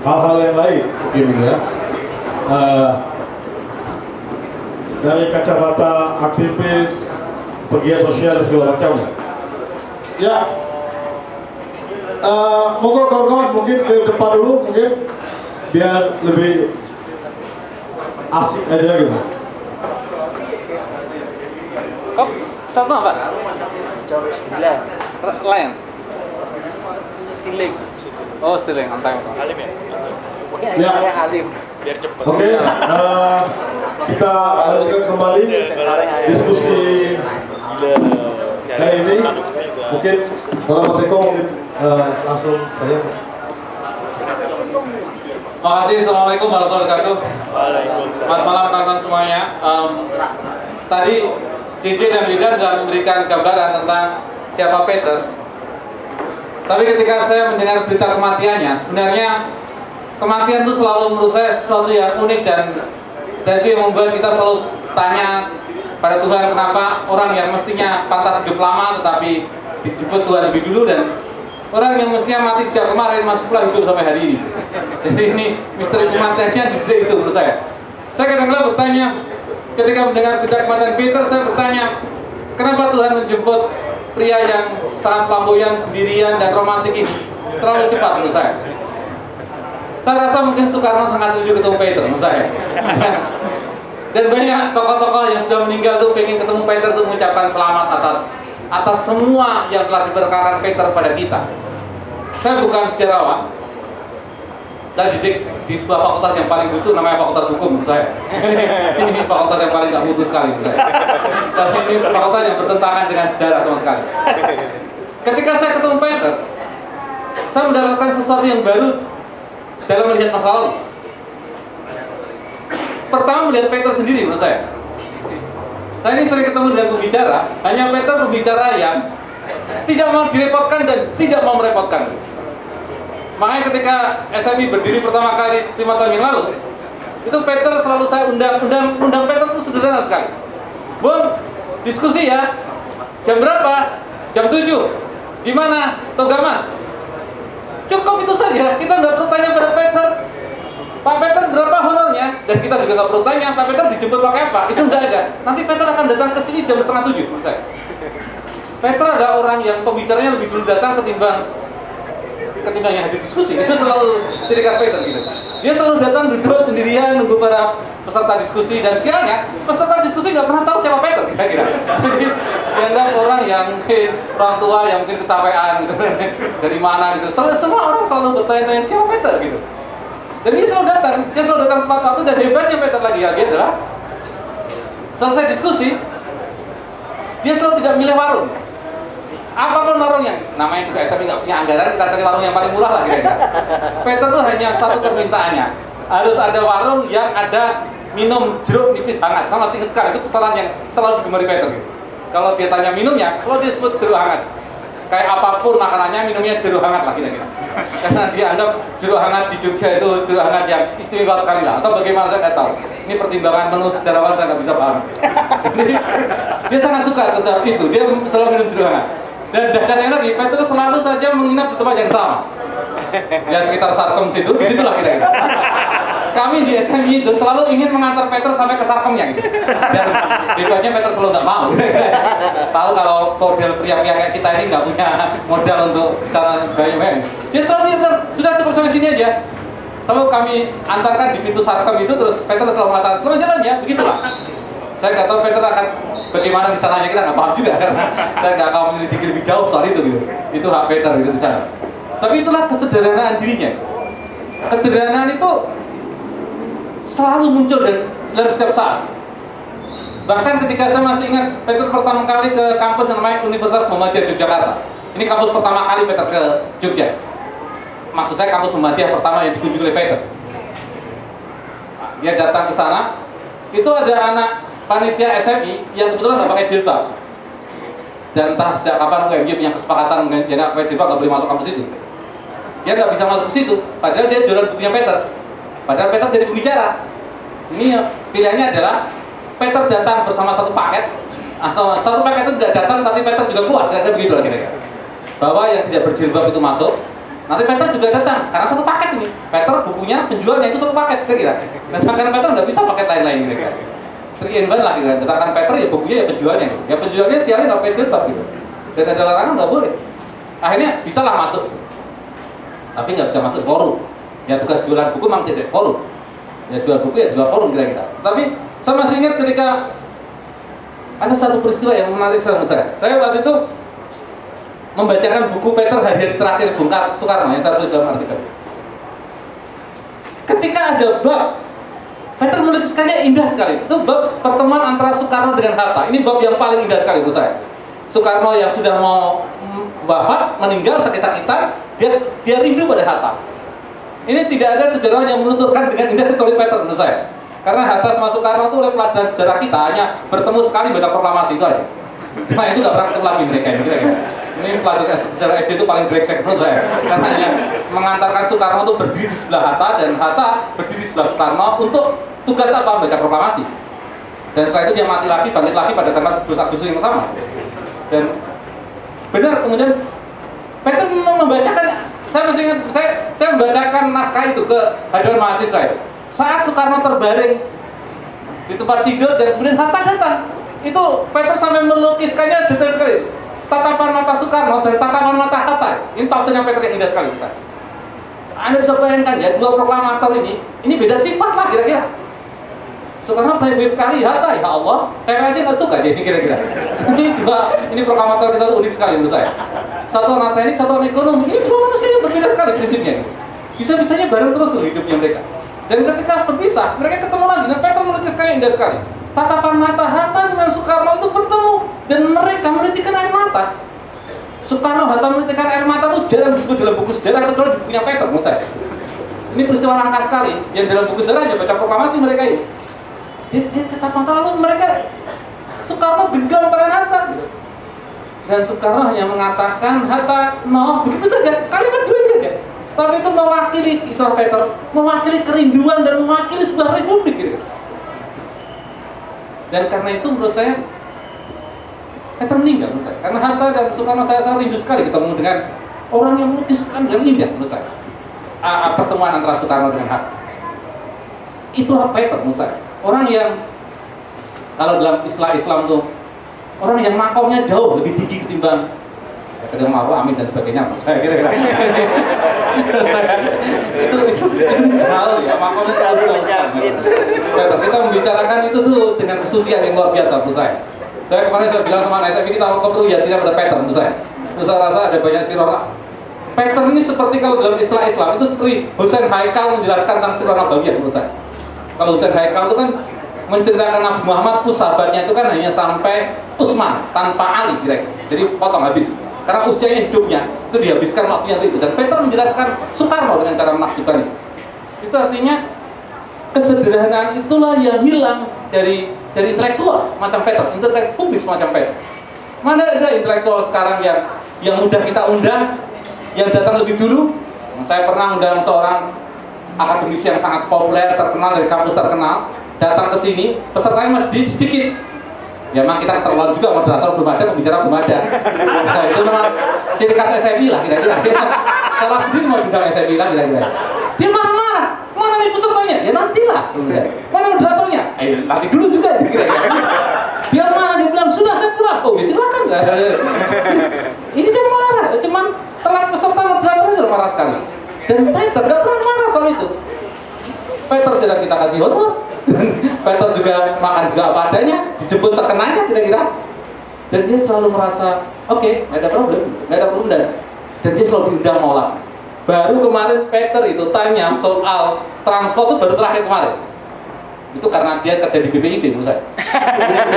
hal-hal yang lain mungkin ya. Eh, dari kacamata aktivis, pegiat sosial dan segala macamnya. Ya, Eh, monggo kawan-kawan mungkin ke depan dulu mungkin biar lebih asik aja gitu. Kok satu apa? jam sembilan R- Lain. Tilik Oh, stiling, antai. Halim ya mungkin Ya. alim biar cepet Oke, eh, kita lanjutkan kembali diskusi hari ini. Mungkin kalau Mas Eko mungkin eh, langsung saya. Makasih, Assalamualaikum warahmatullahi wabarakatuh. Waalaikumsalam Selamat malam kawan-kawan semuanya. Em, tadi Cici dan Wildan sudah memberikan gambaran tentang siapa Peter. Tapi ketika saya mendengar berita kematiannya, sebenarnya kematian itu selalu menurut saya sesuatu yang unik dan itu yang membuat kita selalu tanya pada Tuhan kenapa orang yang mestinya pantas hidup lama tetapi dijemput Tuhan lebih dulu dan orang yang mestinya mati sejak kemarin masih pula hidup sampai hari ini. Jadi ini misteri kematiannya di itu menurut saya. Saya kadang-kadang bertanya, ketika mendengar berita kematian Peter, saya bertanya, kenapa Tuhan menjemput pria yang sangat flamboyan, sendirian, dan romantik ini terlalu cepat menurut saya. Saya rasa mungkin Soekarno sangat rindu ketemu Peter menurut saya. (laughs) Dan banyak tokoh-tokoh yang sudah meninggal tuh pengen ketemu Peter tuh mengucapkan selamat atas atas semua yang telah diberkakan Peter pada kita. Saya bukan sejarawan. Saya didik di sebuah fakultas yang paling busuk namanya fakultas hukum menurut saya. (laughs) ini fakultas yang paling gak mutu sekali saya. Tapi ini fakultas yang bertentangan dengan sejarah sama sekali. Ketika saya ketemu Peter, saya mendapatkan sesuatu yang baru dalam melihat masa lalu. Pertama melihat Peter sendiri menurut saya. Saya ini sering ketemu dengan pembicara, hanya Peter pembicara yang tidak mau direpotkan dan tidak mau merepotkan. Makanya ketika SMI berdiri pertama kali lima tahun yang lalu, itu Peter selalu saya undang, undang, undang Peter itu sederhana sekali. Bung, diskusi ya. Jam berapa? Jam 7. Di mana? Toga Mas. Cukup itu saja. Kita nggak perlu tanya pada Peter. Pak Peter berapa honornya? Dan kita juga nggak perlu tanya Pak Peter dijemput pakai apa? Itu nggak ada. Nanti Peter akan datang ke sini jam setengah tujuh. saya. Peter ada orang yang pembicaranya lebih dulu datang ketimbang ketimbang yang hadir diskusi. Itu selalu ciri khas Peter gitu. Dia selalu datang duduk sendirian nunggu para peserta diskusi dan sialnya peserta diskusi nggak pernah tahu siapa Peter kira-kira. (laughs) Jadi dianggap orang yang mungkin orang tua yang mungkin kecapean gitu (laughs) dari mana gitu. Selalu, semua orang selalu bertanya-tanya siapa Peter gitu. Dan dia selalu datang, dia selalu datang tepat waktu dan hebatnya Peter lagi lagi adalah selesai diskusi, dia selalu tidak milih warung. Apa pun warungnya, namanya juga SMI nggak punya anggaran, kita cari warung yang paling murah lah kira-kira. Peter tuh hanya satu permintaannya, harus ada warung yang ada minum jeruk nipis hangat. Sama masih ingat sekali, itu pesanan yang selalu digemari Peter. Gitu. Kalau dia tanya minumnya, selalu dia sebut jeruk hangat kayak apa pun makanannya minumnya jeruk hangat lah kira-kira karena dia anggap jeruk hangat di Jogja itu jeruk hangat yang istimewa sekali lah atau bagaimana saya nggak tahu ini pertimbangan menu sejarawan saya nggak bisa paham (laughs) dia sangat suka tentang itu dia selalu minum jeruk hangat dan dahsyatnya lagi Petrus selalu saja menginap di tempat yang sama ya sekitar Sarkem situ di situlah kira-kira kami di SMI itu selalu ingin mengantar Peter sampai ke sarkemnya gitu. Dan bedanya Peter selalu nggak mau. (laughs) Tahu kalau model pria-pria kayak kita ini nggak punya modal untuk cara banyak Dia selalu sudah cukup sampai sini aja. Selalu kami antarkan di pintu sarkem itu terus Peter selalu mengatakan selamat jalan ya, begitulah. Saya nggak tahu Peter akan bagaimana di sananya kita nggak paham juga karena (laughs) saya nggak akan menyelidiki lebih jauh soal itu gitu. Itu hak Peter gitu di sana. Tapi itulah kesederhanaan dirinya. Kesederhanaan itu selalu muncul dan dalam setiap saat. Bahkan ketika saya masih ingat Peter pertama kali ke kampus yang namanya Universitas Muhammadiyah Yogyakarta. Ini kampus pertama kali Peter ke Jogja. Maksud saya kampus Muhammadiyah pertama yang dikunjungi oleh Peter. Dia datang ke sana, itu ada anak panitia SMI yang kebetulan nggak pakai jilbab. Dan entah sejak kapan UMY punya kesepakatan dengan nggak pakai jilbab nggak boleh masuk kampus itu. Dia nggak bisa masuk ke situ, padahal dia jualan bukunya Peter. Padahal Peter jadi pembicara. Ini pilihannya adalah Peter datang bersama satu paket atau satu paket itu tidak datang tapi Peter juga kuat kira-kira begitu lah kira-kira. Bahwa yang tidak berjilbab itu masuk, nanti Peter juga datang karena satu paket ini. Peter bukunya penjualnya itu satu paket kira-kira. Dan karena Peter nggak bisa paket lain-lain kira-kira. One lah kira-kira. Sedangkan Peter ya bukunya ya penjualnya. Ya penjualnya sialnya nggak pakai jilbab gitu. Dan ada larangan nggak boleh. Akhirnya bisa lah masuk. Tapi nggak bisa masuk forum ya tugas jualan buku memang tidak forum ya jual buku ya jual forum kira-kira tapi saya masih ingat ketika ada satu peristiwa yang menarik saya saya saya waktu itu membacakan buku Peter hari-hari terakhir Bung Soekarno yang tertulis dalam artikel ketika ada bab Peter menuliskannya indah sekali itu bab pertemuan antara Soekarno dengan Hatta ini bab yang paling indah sekali menurut saya Soekarno yang sudah mau wafat meninggal sakit-sakitan dia dia rindu pada Hatta ini tidak ada sejarah yang menuturkan dengan indah kecuali Peter menurut saya. Karena Hatta sama Soekarno itu oleh pelajaran sejarah kita hanya bertemu sekali baca proklamasi itu aja. Nah itu nggak pernah ketemu lagi mereka ini kira-kira. Ini pelajaran sejarah SD itu paling brengsek menurut saya. Karena hanya mengantarkan Soekarno itu berdiri di sebelah Hatta dan Hatta berdiri di sebelah Soekarno untuk tugas apa? Baca proklamasi. Dan setelah itu dia mati lagi, bangkit lagi pada tanggal 17 Agustus yang sama. Dan benar kemudian Peter mem- membacakan saya masih ingat saya saya membacakan naskah itu ke hadapan mahasiswa itu. Saat Soekarno terbaring di tempat tidur dan kemudian Hatta datang. Itu Peter sampai melukiskannya detail sekali. Tatapan mata Soekarno dan tatapan mata Hatta. Ini tafsirnya Peter yang indah sekali. Ustaz. Anda bisa bayangkan ya dua proklamator ini, ini beda sifat lah kira-kira. Soekarno baik-baik sekali, Hatta ya Allah. Saya aja nggak suka jadi kira-kira. Ini dua, ini proklamator kita unik sekali menurut saya. Satu anak teknik, satu anak ekonomi. Ini dua manusia yang berbeda sekali prinsipnya. Bisa-bisanya bareng terus loh hidupnya mereka. Dan ketika berpisah, mereka ketemu lagi. Dan Peter melukiskannya indah sekali. Tatapan mata Hatta dengan Soekarno itu bertemu dan mereka menitikkan air mata. Soekarno Hatta menitikkan air mata itu jarang disebut dalam buku sejarah kecuali di bukunya Peter menurut saya. Ini peristiwa langka sekali yang dalam buku sejarah aja baca proklamasi mereka ini. Dia, dia tetap mata lalu mereka Soekarno genggam tangan Hatta. Dan Soekarno hanya mengatakan Hatta no begitu saja kalimat dua saja. Tapi itu mewakili Isra Peter, mewakili kerinduan dan mewakili sebuah republik gitu. Dan karena itu menurut saya Peter meninggal menurut saya. Karena Hatta dan Soekarno saya sangat rindu sekali ketemu dengan orang yang melukiskan dan indah menurut saya. A- pertemuan antara Soekarno dengan Hatta. Itulah Peter menurut saya. Orang yang kalau dalam istilah Islam tuh orang yang makomnya jauh lebih tinggi ketimbang ya, kadang mau amin dan sebagainya saya (laughs) kira-kira Saya- itu itu jauh ya makomnya jauh jauh Peter, kita membicarakan itu tuh dengan kesucian yang luar biasa menurut saya. Saya kemarin saya bilang sama anak saya kita mau perlu yasinnya pada Peter menurut saya. Terus saya rasa ada banyak sirah Peter ini seperti kalau dalam istilah Islam itu seperti Hussein Haikal menjelaskan tentang sirah Nabawiyah menurut saya kalau Hussein Haikal itu kan menceritakan Nabi Muhammad itu sahabatnya itu kan hanya sampai Utsman tanpa Ali kira jadi potong habis. Karena usianya hidupnya itu dihabiskan waktunya itu. Dan Peter menjelaskan Soekarno dengan cara menakjubkan itu. Itu artinya kesederhanaan itulah yang hilang dari dari intelektual macam Peter. Intelektual publik semacam Peter. Mana ada intelektual sekarang yang yang mudah kita undang yang datang lebih dulu? Saya pernah undang seorang akademisi yang sangat populer terkenal dari kampus terkenal datang ke sini pesertanya masih sedikit, ya memang kita terlalu juga moderator belum ada pembicara belum ada. Nah, itu memang ciri khas SMI lah kira-kira. Salah sendiri mau undang SMI lah kira-kira. Dia marah-marah. Mana nih pesertanya? Ya nanti lah mana moderatornya? Eh nanti dulu juga kira-kira. Dia marah dia bilang sudah saya pulang. Oh ya silakan ini dia marah. Cuman telat peserta moderator sudah marah sekali dan Peter gak pernah marah soal itu. Peter tidak kita kasih honor (laughs) Peter juga makan juga apa adanya dijemput terkenanya kira-kira. Dan dia selalu merasa oke okay, nggak ada problem nggak ada problem. Dan dan dia selalu diundang mola baru kemarin Peter itu tanya soal transport itu baru terakhir kemarin itu karena dia kerja di BPIP menurut saya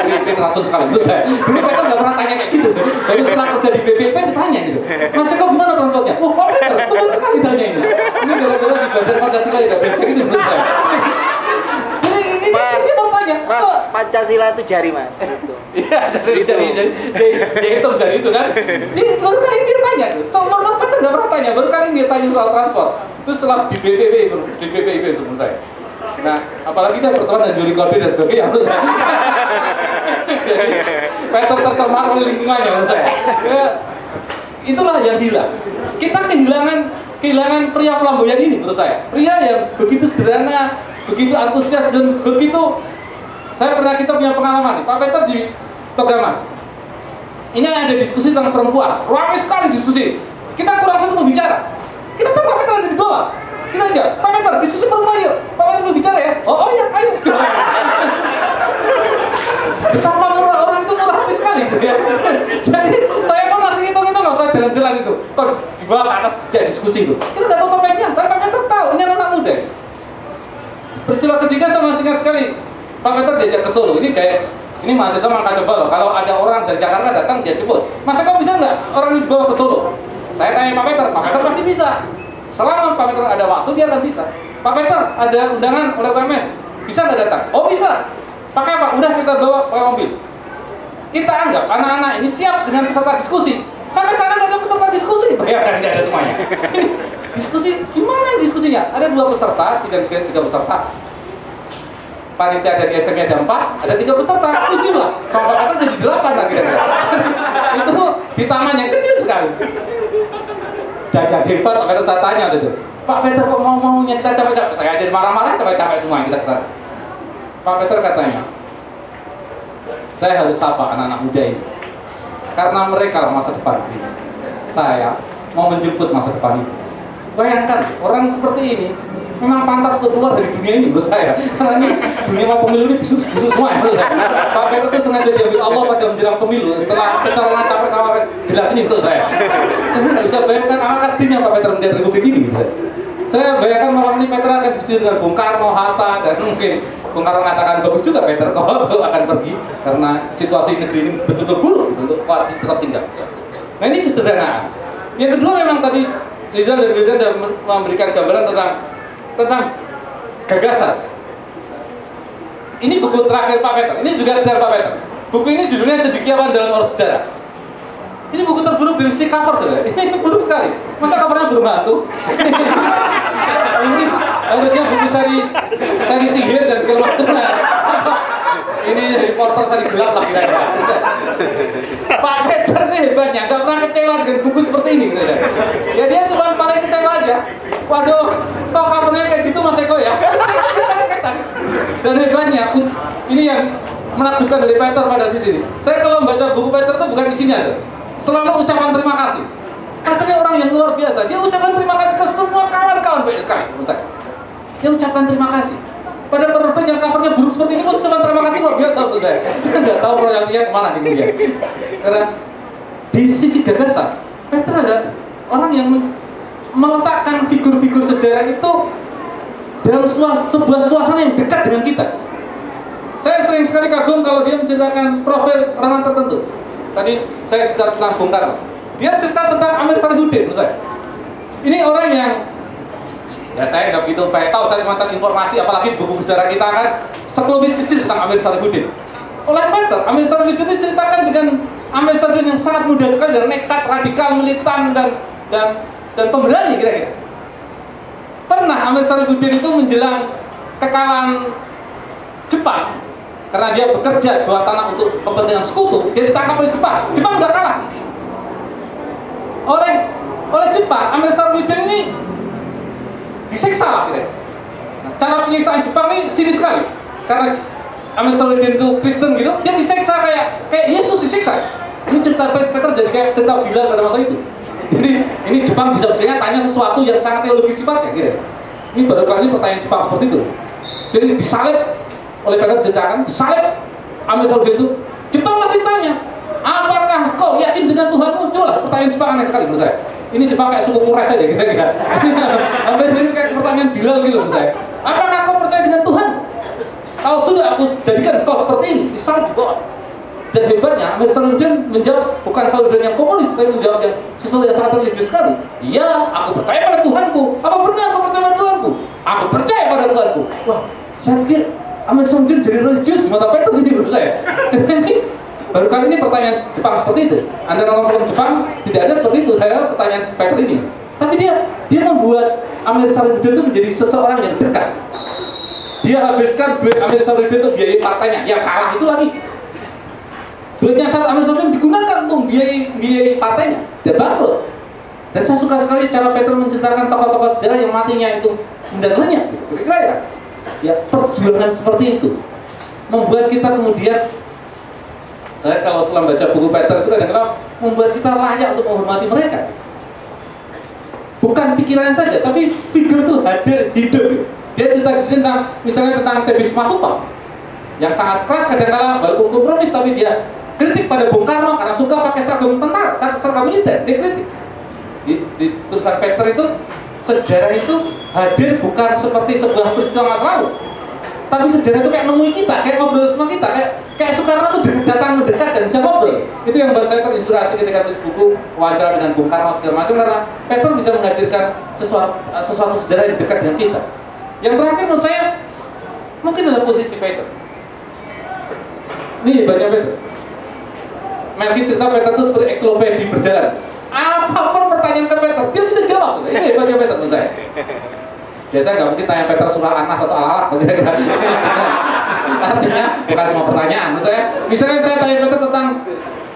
BPIP racun sekali menurut saya dulu Peter nggak pernah tanya kayak gitu tapi setelah kerja di BPIP ditanya gitu mas Eko gimana transportnya oh kok Peter betul sekali tanya ini ini gara-gara di badan Pancasila tidak becek itu menurut saya jadi ini Mas, mau tanya Mas, Pancasila itu jari mas. (laughs) Gitu. Iya, jadi jadi jadi dia, dia itu dari itu kan. Dia baru kali ini dia tanya. So, menurut Peter nggak pernah tanya, baru kali ini dia tanya soal transport. Itu setelah di BPP itu, di BPIP menurut saya. Nah, apalagi dia berteman dengan Juli Corbin dan sebagainya. menurut saya. jadi Peter tercemar oleh lingkungannya menurut saya. Ya, itulah yang gila. Kita kehilangan kehilangan pria flamboyan ini menurut saya. Pria yang begitu sederhana, begitu antusias dan begitu saya pernah kita punya pengalaman Pak Peter di Togamas. Ini ada diskusi tentang perempuan, ramai sekali diskusi. Kita kurang satu pembicara. Kita tahu Pak Peter ada di bawah. Kita aja, Pak Peter diskusi perempuan yuk. Pak Peter berbicara ya. Oh, oh ya, ayo. Betapa murah orang itu murah hati sekali ya. Jadi saya pun masih hitung itu nggak saya jalan-jalan itu. Kok di bawah ke atas jadi diskusi itu. Kita nggak tahu topiknya, tapi Pak Peter tahu ini anak muda. Peristiwa ketiga saya masih ingat sekali. Pak Peter diajak ke Solo. Ini kayak ini mahasiswa mangka coba loh. Kalau ada orang dari Jakarta datang dia jemput. Masa kau bisa nggak orang ini bawa ke Solo? Saya tanya Pak Peter, Pak Peter pasti bisa. Selama Pak Peter ada waktu dia akan bisa. Pak Peter ada undangan oleh UMS, bisa nggak datang? Oh bisa. Pakai apa? Udah kita bawa pakai mobil. Kita anggap anak-anak ini siap dengan peserta diskusi. Sampai sana ada peserta diskusi. Bayangkan nggak ada semuanya. (laughs) diskusi gimana diskusinya? Ada dua peserta, tiga, tiga, tiga peserta panitia dari SM ada empat, ada tiga peserta, tujuh lah. Sama Pak Peter jadi delapan kira-kira. (laughs) itu di taman yang kecil sekali. Dagang hebat, Pak Peter saya tanya gitu. Pak Peter kok mau maunya kita capek-capek? Saya jadi marah-marah capek-capek semua kita ke sana. Pak Peter katanya, saya harus sapa anak-anak muda ini. Karena mereka masa depan. Saya mau menjemput masa depan itu. Bayangkan, orang seperti ini memang pantas untuk keluar dari dunia ini menurut saya. Karena ini dunia mau pemilu ini busuk-busuk semua ya menurut saya. Pak Peter itu sengaja diambil Allah pada menjelang pemilu setelah pencalonan capres sama jelas ini menurut saya. Saya nggak bisa bayangkan alangkah sedihnya Pak Peter melihat republik ini. menurut saya. Saya bayangkan malam ini Peter akan diskusi dengan Bung Karno, Hatta, dan mungkin Bung Karno mengatakan bagus juga Peter kalau (laughs) akan pergi karena situasi negeri ini betul-betul buruk untuk tetap tinggal. Nah ini kesederhanaan. Yang kedua memang tadi Rizal dan Rizal sudah memberikan gambaran tentang tentang gagasan. Ini buku terakhir Pak Peter. Ini juga terakhir Pak Peter. Buku ini judulnya Cendekiawan dalam Urus Sejarah. Ini buku terburuk dari sisi cover saudara. (laughs) Ini buruk sekali. Masa covernya belum hantu? (laughs) ini harusnya buku seri seri sihir dan segala macamnya. (laughs) ini reporter seri gelap lah kira-kira. Pak Ini hebatnya, nggak pernah kecewa dengan buku seperti ini. Gitu ya. ya dia cuma paling kecewa aja. Waduh, kok covernya kayak gitu Mas Eko ya? Dan hebatnya, ini yang menakjubkan dari Peter pada sisi ini. Saya kalau membaca buku Peter itu bukan isinya, saudara. selalu ucapan terima kasih. Katanya orang yang luar biasa, dia ucapan terima kasih ke semua kawan-kawan saya. Dia ucapan terima kasih. Pada penerbit yang covernya buruk seperti ini pun ucapan terima kasih luar biasa menurut saya. Kita (laughs) nggak tahu royaltinya ke mana nih kemudian. Karena di sisi gagasan, Peter ada orang yang meletakkan figur-figur sejarah itu dalam sebuah suasana yang dekat dengan kita. Saya sering sekali kagum kalau dia menceritakan profil orang tertentu. Tadi saya cerita tentang Bung Karno. Dia cerita tentang Amir menurut saya. Ini orang yang ya saya nggak begitu pengen tahu saya mantan informasi apalagi buku sejarah kita kan sekelumit kecil tentang Amir Sarifudin. Oleh Peter, Amir Sarifudin diceritakan dengan Sarifudin yang sangat muda sekali dan nekat, radikal, militan dan dan dan pemberani kira-kira. Pernah Sarifudin itu menjelang kekalahan Jepang karena dia bekerja dua tanah untuk kepentingan sekutu, dia ditangkap oleh Jepang. Jepang udah kalah. Oleh oleh Jepang, Sarifudin ini disiksa lah kira. Nah, cara penyiksaan Jepang ini sinis sekali. Karena Sarifudin itu Kristen gitu, dia disiksa kayak kayak Yesus disiksa. Ini cerita Peter jadi kayak cerita Bilal pada masa itu. Jadi ini Jepang bisa bisa tanya sesuatu yang sangat teologis sifatnya gitu. Ini baru kali ini pertanyaan Jepang seperti itu. Jadi disalib oleh Peter diceritakan, disalib Amir Sarifudin itu. Jepang masih tanya, apakah kau yakin dengan Tuhan muncul? Pertanyaan Jepang aneh sekali menurut saya. Ini Jepang kayak suku Quraisy aja gitu kan. (laughs) Hampir mirip kayak pertanyaan Bilal gitu menurut saya. Apakah kau percaya dengan Tuhan? Kalau sudah aku jadikan kau seperti ini, disalib God. Dan hebatnya, Amir Sarifudin menjawab bukan Sarifudin yang komunis, tapi menjawab yang sesuatu yang sangat religius sekali. Ya, aku percaya pada Tuhanku. Apa benar kau percaya pada Tuhanku? Aku percaya pada Tuhanku. Wah, saya pikir Amir Sarifudin jadi religius mata Peter ini menurut saya. Dan ini baru kali ini pertanyaan Jepang seperti itu. Anda nonton film Jepang tidak ada seperti itu. Saya pertanyaan Peter ini. Tapi dia dia membuat Amir Sarifudin itu menjadi seseorang yang dekat. Dia habiskan duit Amir Sarifudin untuk biayai partainya. Yang kalah itu lagi duitnya saat Amir Sarifudin digunakan untuk biayai biayai partainya dan bangkrut. Dan saya suka sekali cara Peter menceritakan tokoh-tokoh sejarah yang matinya itu mendananya. Kira-kira ya, ya perjuangan seperti itu membuat kita kemudian saya kalau setelah baca buku Peter itu kadang-kadang membuat kita layak untuk menghormati mereka. Bukan pikiran saja, tapi figur itu hadir hidup. Dia cerita di sini tentang misalnya tentang TB Simatupang yang sangat keras kadang-kadang walaupun kompromis tapi dia kritik pada Bung Karno karena suka pakai seragam tentara, seragam militer, dia kritik. Di, di tulisan Peter itu sejarah itu hadir bukan seperti sebuah peristiwa masa lalu, tapi sejarah itu kayak nemui kita, kayak ngobrol sama kita, kayak kayak Soekarno tuh datang mendekat dan bisa ngobrol. Itu yang buat saya terinspirasi ketika nulis buku wawancara dengan Bung Karno segala macam karena Peter bisa menghadirkan sesuatu sesuatu sejarah yang dekat dengan kita. Yang terakhir menurut saya mungkin adalah posisi Peter. Ini hebatnya Peter. Melki cerita Peter itu seperti ekslopedi berjalan. Apa pun pertanyaan ke Peter, dia bisa jawab. Ini hebatnya Peter menurut saya. Biasanya nggak mungkin tanya Peter surah Anas atau Al-Alaq. Artinya bukan semua pertanyaan. Menurut saya, misalnya saya tanya Peter tentang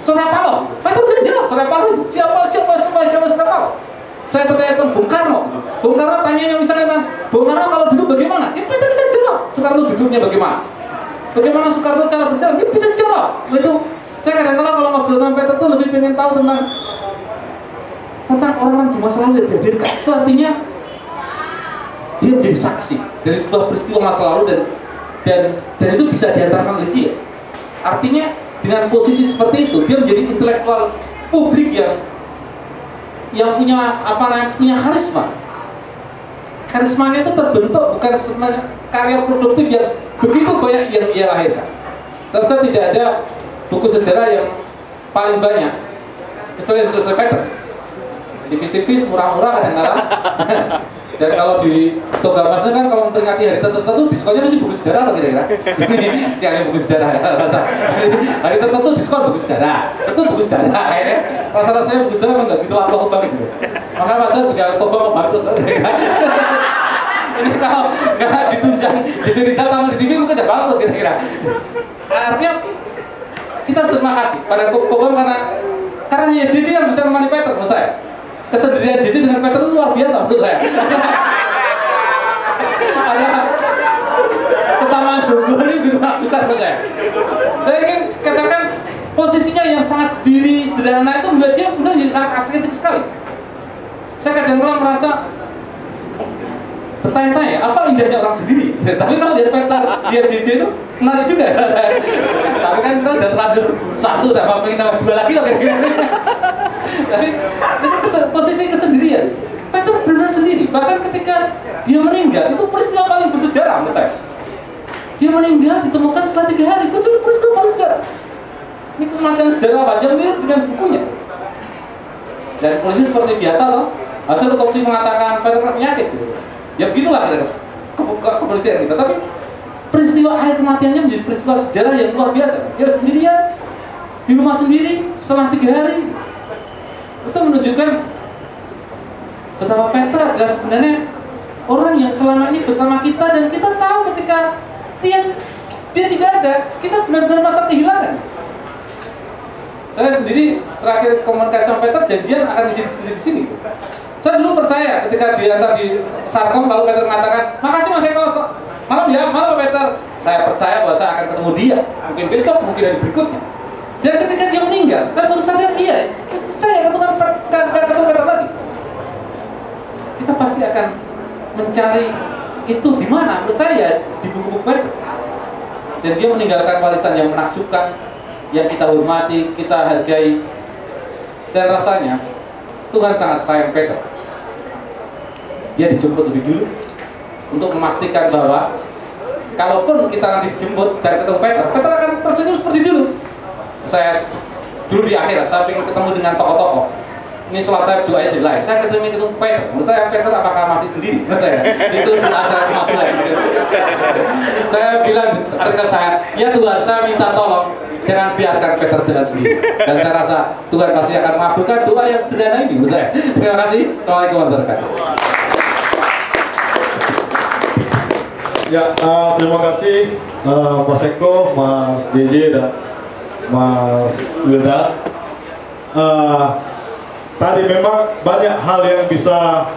surah Paloh, Peter bisa jawab surah Paloh itu. Siapa, siapa, siapa, siapa surah Paloh. saya tanyakan Bung Karno Bung Karno tanya misalnya tentang Bung Karno kalau dulu bagaimana dia Peter bisa jawab Soekarno duduknya bagaimana bagaimana Soekarno cara berjalan dia bisa jawab itu saya kadang-kadang kalau ngobrol sama Peter tuh lebih pengen tahu tentang tentang orang di masa lalu yang dihadirkan itu artinya dia menjadi saksi dari sebuah peristiwa masa lalu dan dan dan itu bisa diantarkan oleh dia. Artinya dengan posisi seperti itu dia menjadi intelektual publik yang yang punya apa namanya punya karisma. Karismanya itu terbentuk bukan karya produktif yang begitu banyak yang ia lahirkan. Ternyata tidak ada buku sejarah yang paling banyak. Kecuali yang selesai Peter tipis-tipis murah-murah kadang-kadang (laughs) dan kalau di toko Mas itu kan kalau memperingati hari tertentu diskonnya mesti buku sejarah atau kira-kira. (laughs) Siangnya buku sejarah ya? Rasa (laughs) hari tertentu diskon buku sejarah. Itu buku sejarah kayaknya rasa-rasanya buku sejarah nggak gitu apa banget gitu. Maka wajar punya toko mau bagus ini kalau nggak ditunjang di tulisan sama di TV mungkin udah bagus kira-kira. Artinya kita terima kasih pada Kobam karena karena ya JJ yang bisa menemani Peter menurut saya. Kesendirian JJ dengan Peter itu luar biasa menurut saya. Ada kesamaan jomblo ini dimaksudkan menurut saya. Saya ingin katakan posisinya yang sangat sendiri sederhana itu membuat dia kemudian jadi sangat estetik sekali. Saya kadang-kadang merasa bertanya-tanya apa indahnya orang sendiri? Tapi kalau dia Peter dia JJ itu menarik juga. (laughs) Tapi kan kita udah terlanjur satu tak apa pengen tambah dua lagi loh kira-kira (laughs) tapi itu posisi kesendirian. Peter benar sendiri. Bahkan ketika dia meninggal itu peristiwa paling bersejarah menurut saya. Dia meninggal ditemukan setelah tiga hari itu peristiwa paling sejarah ini kematian sejarah apa yang mirip dengan bukunya. Dan polisi seperti biasa loh. Hasil otopsi mengatakan Peter penyakit. gitu. Ya begitulah kira ke, ke, kepolisian kita. Tapi peristiwa akhir kematiannya menjadi peristiwa sejarah yang luar biasa. Dia sendirian di rumah sendiri setelah tiga hari. Itu menunjukkan betapa Petra adalah sebenarnya orang yang selama ini bersama kita dan kita tahu ketika dia dia tidak ada kita benar-benar merasa kehilangan. Saya sendiri terakhir komunikasi sama Peter janjian akan di sini di sini saya dulu percaya ketika diantar di Sarkom lalu Peter mengatakan makasih Mas Eko. Malam ya malam Pak Peter. Saya percaya bahwa saya akan ketemu dia mungkin besok mungkin hari berikutnya. Dan ketika dia meninggal saya baru sadar iya saya ketemu ketemu Peter lagi kita pasti akan mencari itu di mana? Menurut saya di buku-buku Peter. Dan dia meninggalkan warisan yang menakjubkan yang kita hormati, kita hargai. Dan rasanya Tuhan sangat sayang Peter. Dia dijemput lebih dulu untuk memastikan bahwa kalaupun kita nanti dijemput dan ketemu Peter Peter akan tersenyum seperti dulu. Saya dulu di akhirat saya ingin ketemu dengan tokoh-tokoh ini sholat saya jadi lain saya ketemu ketemu Peter menurut saya Peter apakah masih sendiri? Menurut saya. Itu asal kematian saya bilang artikel saya ya Tuhan saya minta tolong jangan biarkan Peter jalan sendiri. Dan saya rasa Tuhan pasti akan mengabulkan doa yang sederhana ini. Menurut saya. Terima kasih. Assalamualaikum warahmatullahi wabarakatuh. Ya, eh, terima kasih eh, Mas Eko, Mas JJ dan Mas Wilda. Eh, tadi memang banyak hal yang bisa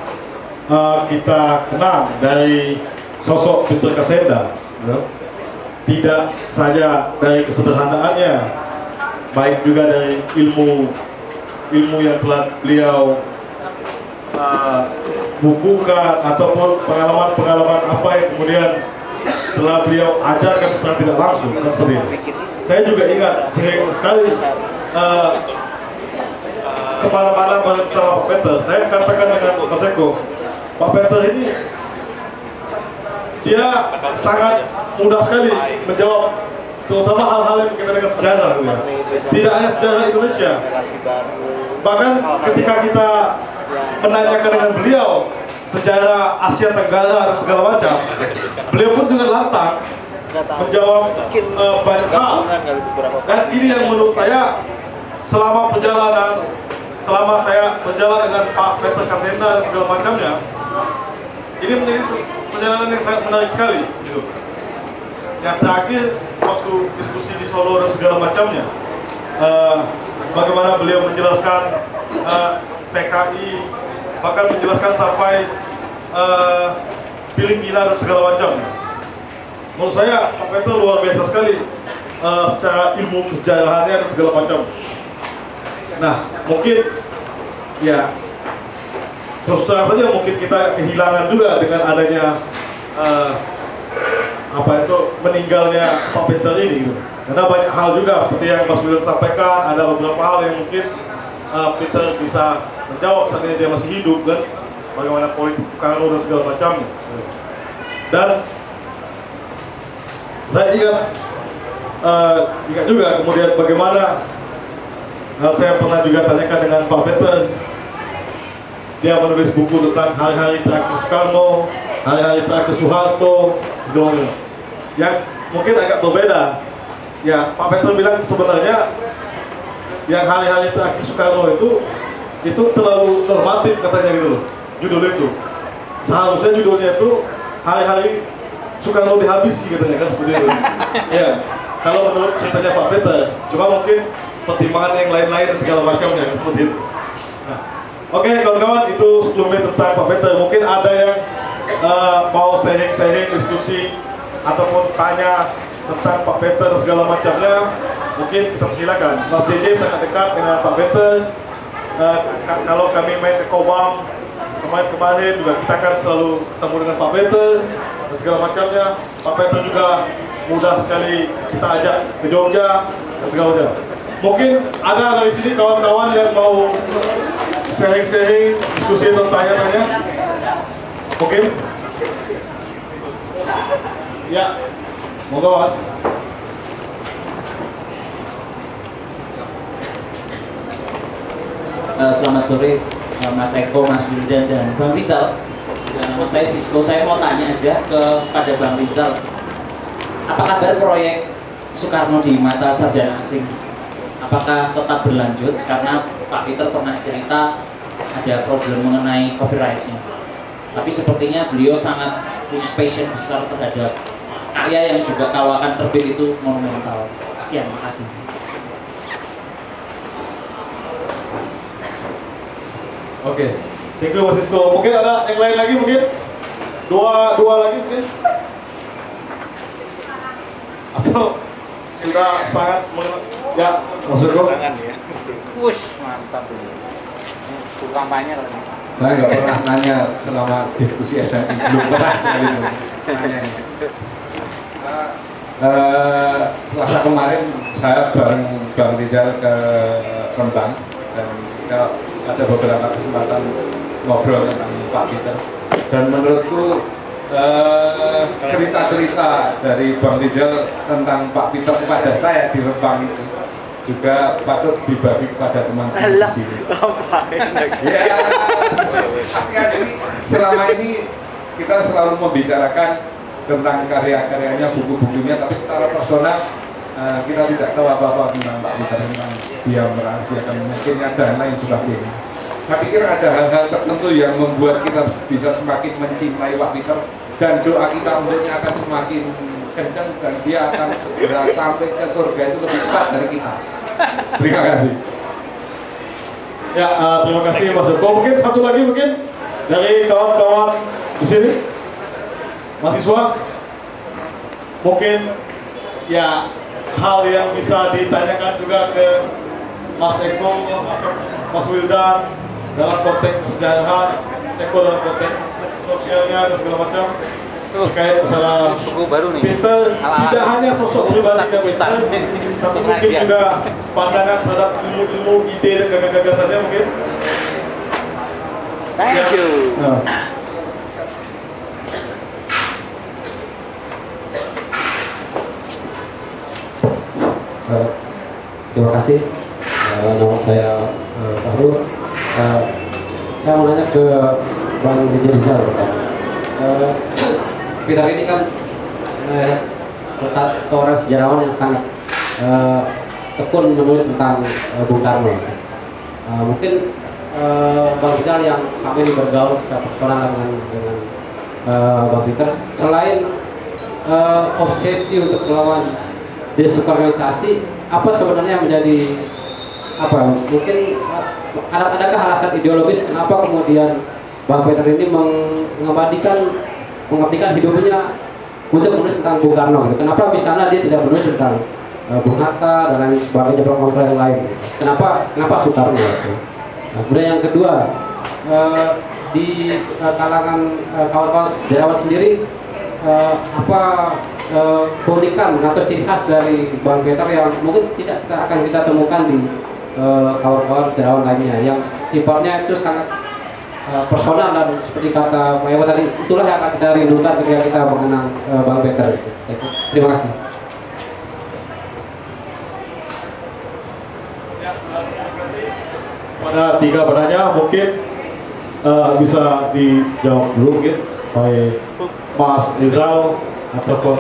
eh, kita kenang dari sosok Peter Kasenda. ya. Tidak saja dari kesederhanaannya, baik juga dari ilmu ilmu yang telah beliau uh, bukukan ataupun pengalaman-pengalaman apa yang kemudian telah beliau ajarkan secara tidak langsung itu. Saya juga ingat sering sekali uh, ke mana-mana bareng sama Pak Peter. Saya katakan dengan Mas Eko, Pak Peter ini dia sangat mudah sekali menjawab terutama hal-hal yang berkaitan dengan sejarah ya. Tidak hanya sejarah Indonesia. Bahkan ketika kita menanyakan dengan beliau sejarah Asia Tenggara dan segala macam, beliau pun dengan lantang menjawab eh, banyak hal. Dan ini yang menurut saya selama perjalanan, selama saya berjalan dengan Pak Peter Kasenda dan segala macamnya, ini menjadi perjalanan yang sangat menarik sekali. Gitu. Yang terakhir waktu diskusi di Solo dan segala macamnya, eh, bagaimana beliau menjelaskan eh, PKI bahkan menjelaskan sampai eh, Filipina dan segala macam. Menurut saya Pak Peter luar biasa sekali eh, secara ilmu kesejarahannya dan segala macam. Nah, mungkin ya terus terang saja mungkin kita kehilangan juga dengan adanya eh, apa itu meninggalnya Pak Peter ini gitu. Karena banyak hal juga seperti yang Mas William sampaikan, ada beberapa hal yang mungkin uh, Peter bisa menjawab saat dia masih hidup kan, bagaimana politik Soekarno dan segala macamnya. Dan saya ingat uh, ingat juga kemudian bagaimana uh, saya pernah juga tanyakan dengan Pak Peter dia menulis buku tentang hari-hari terakhir Soekarno, hari-hari terakhir Soeharto, segala. Yang mungkin agak berbeda. Ya, Pak Peter bilang sebenarnya yang hari-hari terakhir Soekarno itu itu terlalu normatif katanya gitu loh, judul itu. Seharusnya judulnya itu hari-hari Soekarno dihabisi katanya kan seperti itu. (laughs) ya, kalau menurut ceritanya Pak Peter, cuma mungkin pertimbangan yang lain-lain dan segala macamnya seperti itu. Nah, Oke kawan-kawan itu sebelumnya tentang Pak Peter. Mungkin ada yang uh, mau sharing-sharing diskusi ataupun tanya tentang Pak Peter dan segala macamnya mungkin kita silakan Mas JJ sangat dekat dengan Pak Peter. Uh, ka- kalau kami main ke Kobam kemarin-kemarin juga kita kan selalu ketemu dengan Pak Peter dan segala macamnya. Pak Peter juga mudah sekali kita ajak ke Jogja dan segala macam mungkin ada dari sini kawan-kawan yang mau sharing-sharing diskusi atau tanya-tanya mungkin ya moga mas Eh, selamat sore eh, Mas Eko, Mas Wildan dan Bang Rizal. Dan nama saya Sisko. Saya mau tanya aja kepada Bang Rizal. Apa kabar proyek Soekarno di mata sarjana asing? Apakah tetap berlanjut? Karena Pak Peter pernah cerita ada problem mengenai copyrightnya. Tapi sepertinya beliau sangat punya passion besar terhadap karya yang juga kalau akan terbit itu monumental. Sekian, makasih. oke thank you mas mungkin ada yang lain lagi mungkin dua dua lagi mungkin atau kita sangat ya mas Sisko Tangan ya. Wush, mantap ini. Buku kampanye loh. ini. Saya nggak pernah nanya selama diskusi SMI, belum pernah sekali itu. Eh, Selasa kemarin saya bareng Bang Rizal ke Rembang dan kita ada beberapa kesempatan ngobrol tentang Pak Peter dan menurutku eh, cerita-cerita dari Bang Rizal tentang Pak Peter kepada saya di Rembang itu juga patut dibagi kepada teman-teman di sini. Ya, selama ini kita selalu membicarakan tentang karya-karyanya, buku-bukunya, tapi secara personal eh, kita tidak tahu apa-apa tentang Pak Peter, tentang dia merahasiakan mungkinnya dan lain sebagainya. Saya pikir ada hal-hal tertentu yang membuat kita bisa semakin mencintai Pak Peter dan doa kita untuknya akan semakin kencang dan dia akan segera sampai ke surga itu lebih cepat dari kita. Terima kasih. Ya, eh, terima kasih Mas Joko. Mungkin satu lagi mungkin dari kawan-kawan di sini, mahasiswa. Mungkin ya hal yang bisa ditanyakan juga ke Mas Eko atau Mas Wildan dalam konteks kesejahteraan, Eko dalam konteks sosialnya dan segala macam terkait masalah Buku baru nih. Peter Ala-ala. tidak hanya sosok Ustaz, Peter, Ustaz. tapi mungkin juga pandangan terhadap ilmu-ilmu ide dan gagasan-gagasannya mungkin. Thank you. Nah, Eh, terima kasih. Eh, nama saya uh, Fahrul. Eh, saya mau nanya ke Bang Rizal. Eh, Peter ini kan eh, salah seorang sejarawan yang sangat eh, tekun menulis tentang eh, Bung Karno. Eh, mungkin eh, Bang Rizal yang kami bergaul secara personal dengan dengan Bang Peter, selain eh, obsesi untuk melawan desukarnisasi apa sebenarnya yang menjadi apa mungkin eh, ada adakah alasan ideologis kenapa kemudian Bang Peter ini mengabadikan mengabdikan hidupnya untuk menulis tentang Bung Karno. Kenapa misalnya dia tidak menulis tentang uh, Bung Hatta dan lain sebagainya promotor yang lain? Kenapa kenapa Soekarno? Nah, kemudian yang kedua eh, di eh, kalangan eh, kawan-kawan sejarawan sendiri eh, apa eh, keunikan atau ciri khas dari Bang Peter yang mungkin tidak akan kita temukan di kawan-kawan sejarawan lainnya yang sifatnya itu sangat eh, personal dan seperti kata Pak Ewa tadi itulah yang akan kita rindukan ketika kita mengenang eh, Bang Peter. Terima kasih. Ya, terima kasih. Pada tiga pertanyaan mungkin eh, bisa dijawab dulu mungkin oleh Mas Rizal ataupun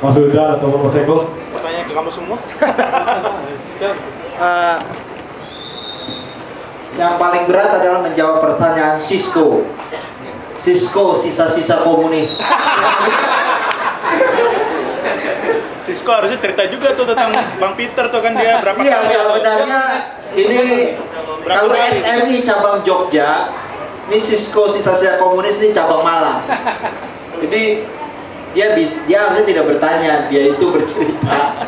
Mas Wildan ataupun Mas Eko. Pertanyaan ke kamu semua. (laughs) Eh, yang paling berat adalah menjawab pertanyaan Cisco. Cisco sisa-sisa komunis. Sisko harusnya cerita juga tuh tentang Bang Peter tuh kan dia berapa Iya kali sebenarnya ini Berapa kalau kali? SMI cabang Jogja, ini Cisco sisa-sisa komunis ini cabang Malang. Jadi dia bis, dia harusnya tidak bertanya, dia itu bercerita.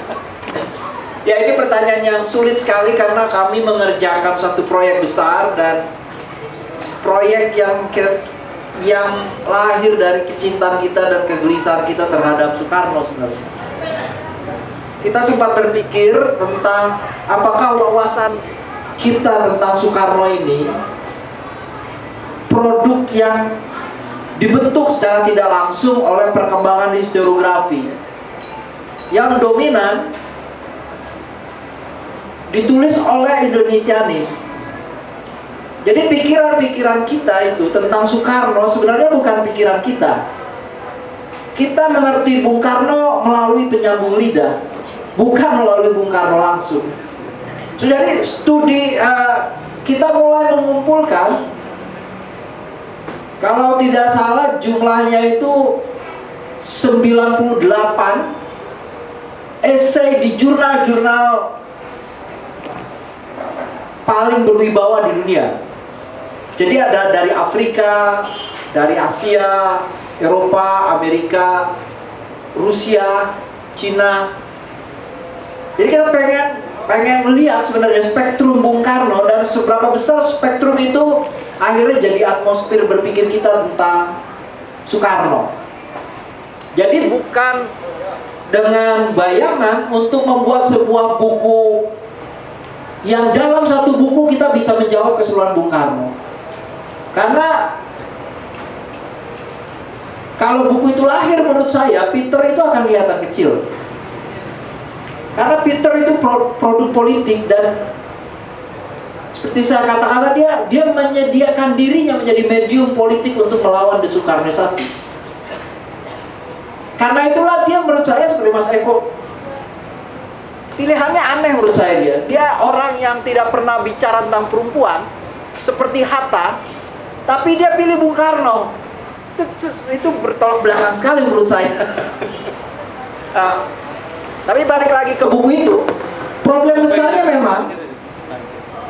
Ya ini pertanyaan yang sulit sekali karena kami mengerjakan satu proyek besar dan proyek yang ke- yang lahir dari kecintaan kita dan kegelisahan kita terhadap Soekarno sebenarnya. Kita sempat berpikir tentang apakah wawasan kita tentang Soekarno ini produk yang dibentuk secara tidak langsung oleh perkembangan historiografi yang dominan ditulis oleh Indonesianis. Jadi pikiran-pikiran kita itu tentang Soekarno sebenarnya bukan pikiran kita. Kita mengerti Bung Karno melalui penyambung lidah, bukan melalui Bung Karno langsung. So, jadi studi eh, kita mulai mengumpulkan kalau tidak salah jumlahnya itu 98 esai di jurnal-jurnal paling berwibawa di dunia. Jadi ada dari Afrika, dari Asia, Eropa, Amerika, Rusia, Cina. Jadi kita pengen pengen melihat sebenarnya spektrum Bung Karno dan seberapa besar spektrum itu akhirnya jadi atmosfer berpikir kita tentang Soekarno. Jadi bukan dengan bayangan untuk membuat sebuah buku yang dalam satu buku kita bisa menjawab keseluruhan Bung Karno. Karena kalau buku itu lahir menurut saya, Peter itu akan kelihatan kecil. Karena Peter itu pro- produk politik dan seperti saya katakan dia dia menyediakan dirinya menjadi medium politik untuk melawan desukarnisasi. Karena itulah dia menurut saya seperti Mas Eko pilihannya aneh menurut saya dia. Dia orang yang tidak pernah bicara tentang perempuan seperti Hatta, tapi dia pilih Bung Karno. Itu, itu, bertolak belakang sekali menurut saya. (laughs) Ah, tapi balik lagi ke buku itu, problem besarnya memang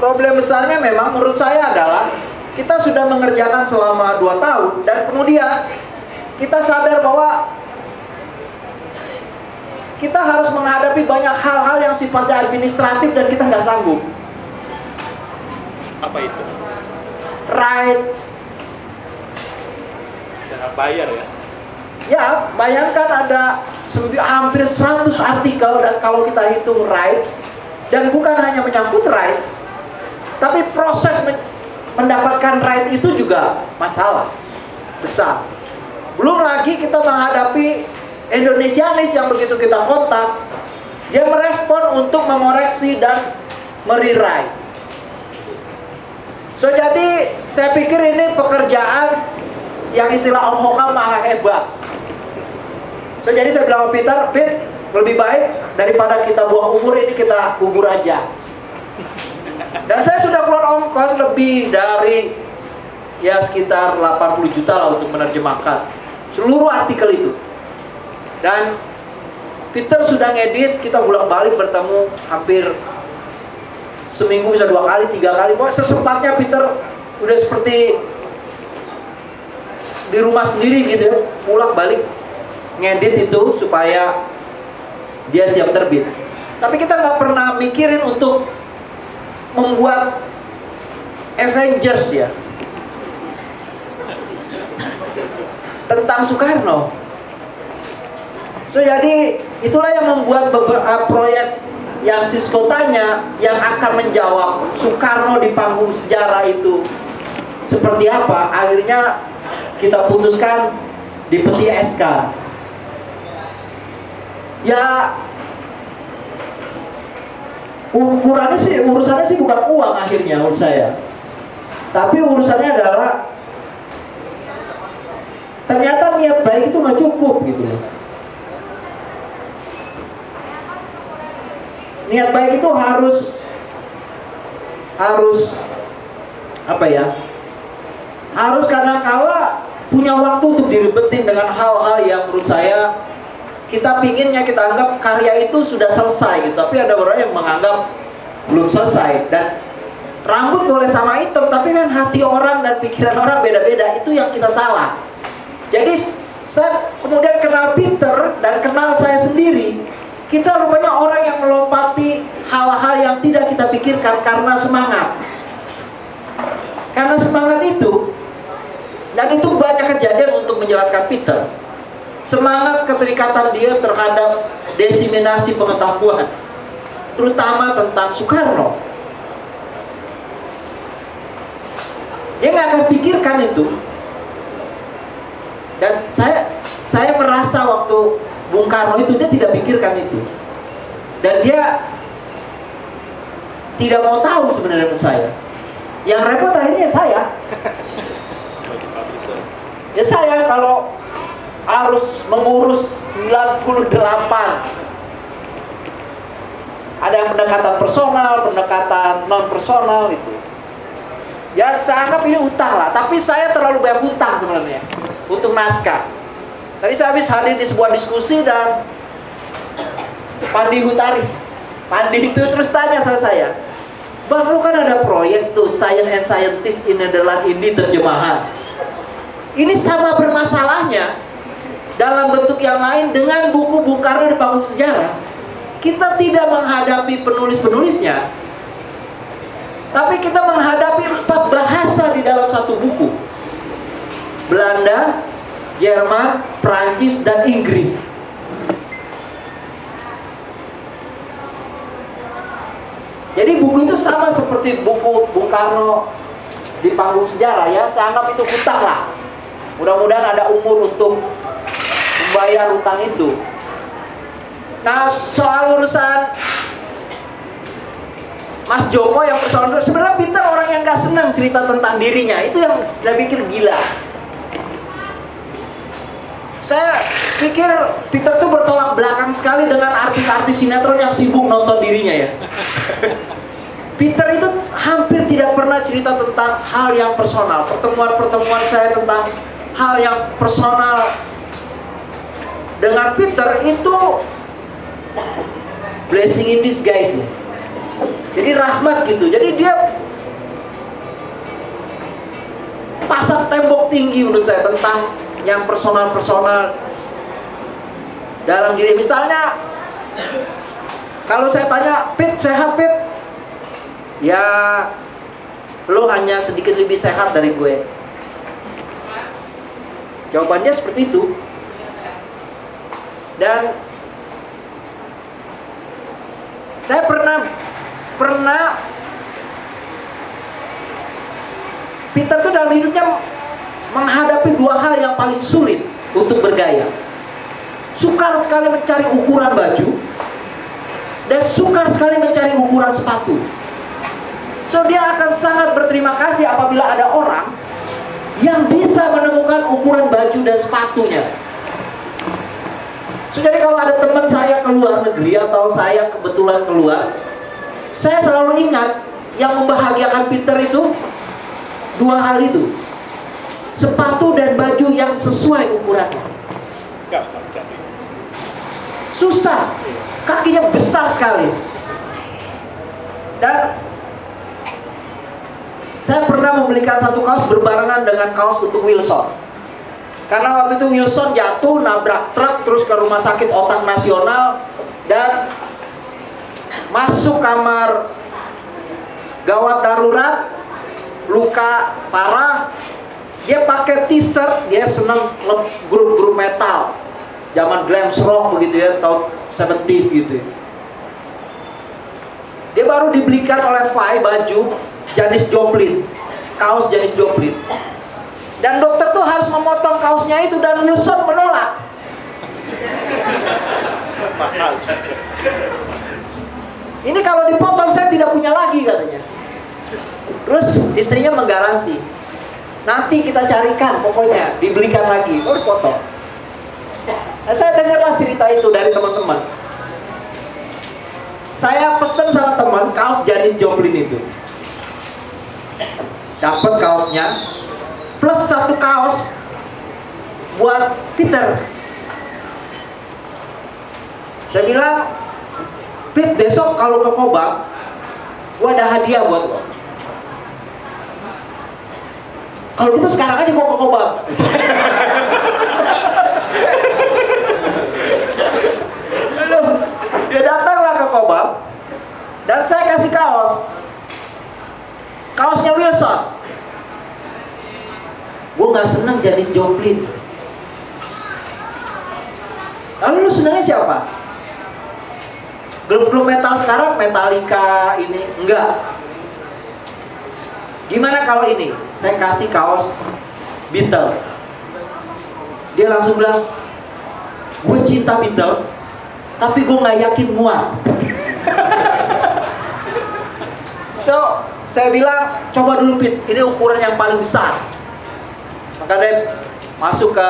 problem besarnya memang menurut saya adalah kita sudah mengerjakan selama 2 tahun dan kemudian kita sadar bahwa kita harus menghadapi banyak hal-hal yang sifatnya administratif dan kita nggak sanggup. apa itu? Right, Cara bayar ya. ya bayangkan ada hampir 100 artikel dan kalau kita hitung right dan bukan hanya menyangkut right, tapi proses men- mendapatkan right itu juga masalah besar. Belum lagi kita menghadapi Indonesianis yang begitu kita kontak, dia merespon untuk mengoreksi dan merewrite. So jadi saya pikir ini pekerjaan yang istilah Om Hoka maha hebat. So jadi saya bilang Peter, Pit lebih baik daripada kita buang umur ini kita kubur aja. Dan saya sudah keluar ongkos lebih dari ya sekitar 80 juta lah untuk menerjemahkan seluruh artikel itu. Dan Peter sudah ngedit, kita bolak-balik bertemu hampir 10 seminggu bisa dua kali tiga kali. Pokoknya sesempatnya Peter udah seperti di rumah sendiri gitu ya. Pulang balik ngedit itu supaya dia siap terbit. Tapi kita nggak pernah mikirin untuk membuat Avengers ya. Tentang Soekarno so jadi itulah yang membuat beberapa proyek yang Sisko tanya yang akan menjawab Soekarno di panggung sejarah itu seperti apa akhirnya kita putuskan di peti SK ya ukurannya sih urusannya sih bukan uang akhirnya menurut saya. Tapi urusannya adalah ternyata niat baik itu nggak cukup gitu loh niat baik itu harus harus apa ya? Harus kadang-kala punya waktu untuk diribetin dengan hal-hal yang menurut saya kita pinginnya kita anggap karya itu sudah selesai gitu. Tapi ada orang yang menganggap belum selesai. Dan rambut boleh sama hitam tapi kan hati orang dan pikiran orang beda-beda. Itu yang kita salah. Jadi saya kemudian kenal Peter dan kenal saya sendiri kita rupanya orang yang melompati hal-hal yang tidak kita pikirkan karena semangat. Karena semangat itu dan itu banyak kejadian untuk menjelaskan Peter. Semangat keterikatan dia terhadap desiminasi pengetahuan terutama tentang Soekarno. Dia nggak akan pikirkan itu. Dan saya saya merasa waktu Bung Karno itu dia tidak pikirkan itu. Dan dia tidak mau tahu sebenarnya menurut saya. Yang repot akhirnya saya. (laughs) Ya saya kalau harus mengurus 98 ada yang pendekatan personal, pendekatan non personal itu. Ya saya anggap ini utang lah tapi saya terlalu banyak utang sebenarnya untuk naskah tadi saya habis hadir di sebuah diskusi dan Pandi Hutari. Pandi itu terus tanya sama saya Bang lu kan ada proyek tuh Science and Scientist in Netherlands ini terjemahan. Ini sama bermasalahnya dalam bentuk yang lain dengan buku Bung Karno di panggung sejarah. Kita tidak menghadapi penulis-penulisnya tapi kita menghadapi empat bahasa di dalam satu buku. Belanda, Jerman, Prancis, dan Inggris. Jadi buku itu sama seperti buku Bung Karno di panggung sejarah ya. Saya anggap itu hutang lah. Mudah-mudahan ada umur untuk membayar hutang itu. Nah soal urusan Mas Joko yang persoalan sebenarnya Peter orang yang gak senang cerita tentang dirinya. Itu yang saya pikir gila saya pikir Peter tuh bertolak belakang sekali dengan artis-artis sinetron yang sibuk nonton dirinya ya (laughs) Peter itu hampir tidak pernah cerita tentang hal yang personal pertemuan-pertemuan saya tentang hal yang personal dengan Peter itu blessing in disguise ya. Jadi rahmat gitu. Jadi dia pasang tembok tinggi menurut saya tentang yang personal-personal dalam diri. Misalnya kalau saya tanya, Pit sehat Pit? Ya lo hanya sedikit lebih sehat dari gue. Jawabannya seperti itu. Dan saya pernah pernah Peter tuh dalam hidupnya menghadapi dua hal yang paling sulit untuk bergaya. Sukar sekali mencari ukuran baju dan sukar sekali mencari ukuran sepatu. So dia akan sangat berterima kasih apabila ada orang yang bisa menemukan ukuran baju dan sepatunya. So, jadi kalau ada teman saya keluar negeri atau saya kebetulan keluar, saya selalu ingat yang membahagiakan Peter itu dua hal itu. Sepatu dan baju yang sesuai ukurannya. Susah, kakinya besar sekali. Dan Saya pernah membelikan satu kaos berbarengan dengan kaos untuk Wilson. Karena waktu itu Wilson jatuh, nabrak truk, terus ke rumah sakit otak nasional, dan masuk kamar gawat darurat, luka parah, dia pakai t-shirt, dia seneng le- grup-grup metal. Zaman glam rock begitu ya, tahun 70s gitu. Dia baru dibelikan oleh Fai baju Janis Joplin, kaos Janis Joplin. Dan dokter tuh harus memotong kaosnya itu dan Wilson menolak. Ini kalau dipotong saya tidak punya lagi katanya. Terus istrinya menggaransi. Nanti kita carikan pokoknya dibelikan lagi. Oh dipotong. Nah, saya dengarlah cerita itu dari teman-teman. Saya pesen sama teman kaos Janis Joplin itu. Dapat kaosnya plus satu kaos buat Peter. Saya bilang, Pit besok kalau ke Kobang, gua ada hadiah buat lo. Kalau gitu sekarang aja Kobang. Lalu, dia datanglah ke Kobang dan saya kasih kaos. Kaosnya Wilson. Gue nggak seneng Janis Joplin. Lalu lu senengnya siapa? Grup-grup metal sekarang Metallica ini enggak. Gimana kalau ini? Saya kasih kaos Beatles. Dia langsung bilang, gue cinta Beatles, tapi gue nggak yakin muat. (laughs) so, saya bilang, coba dulu Pit, ini ukuran yang paling besar. Maka dia masuk ke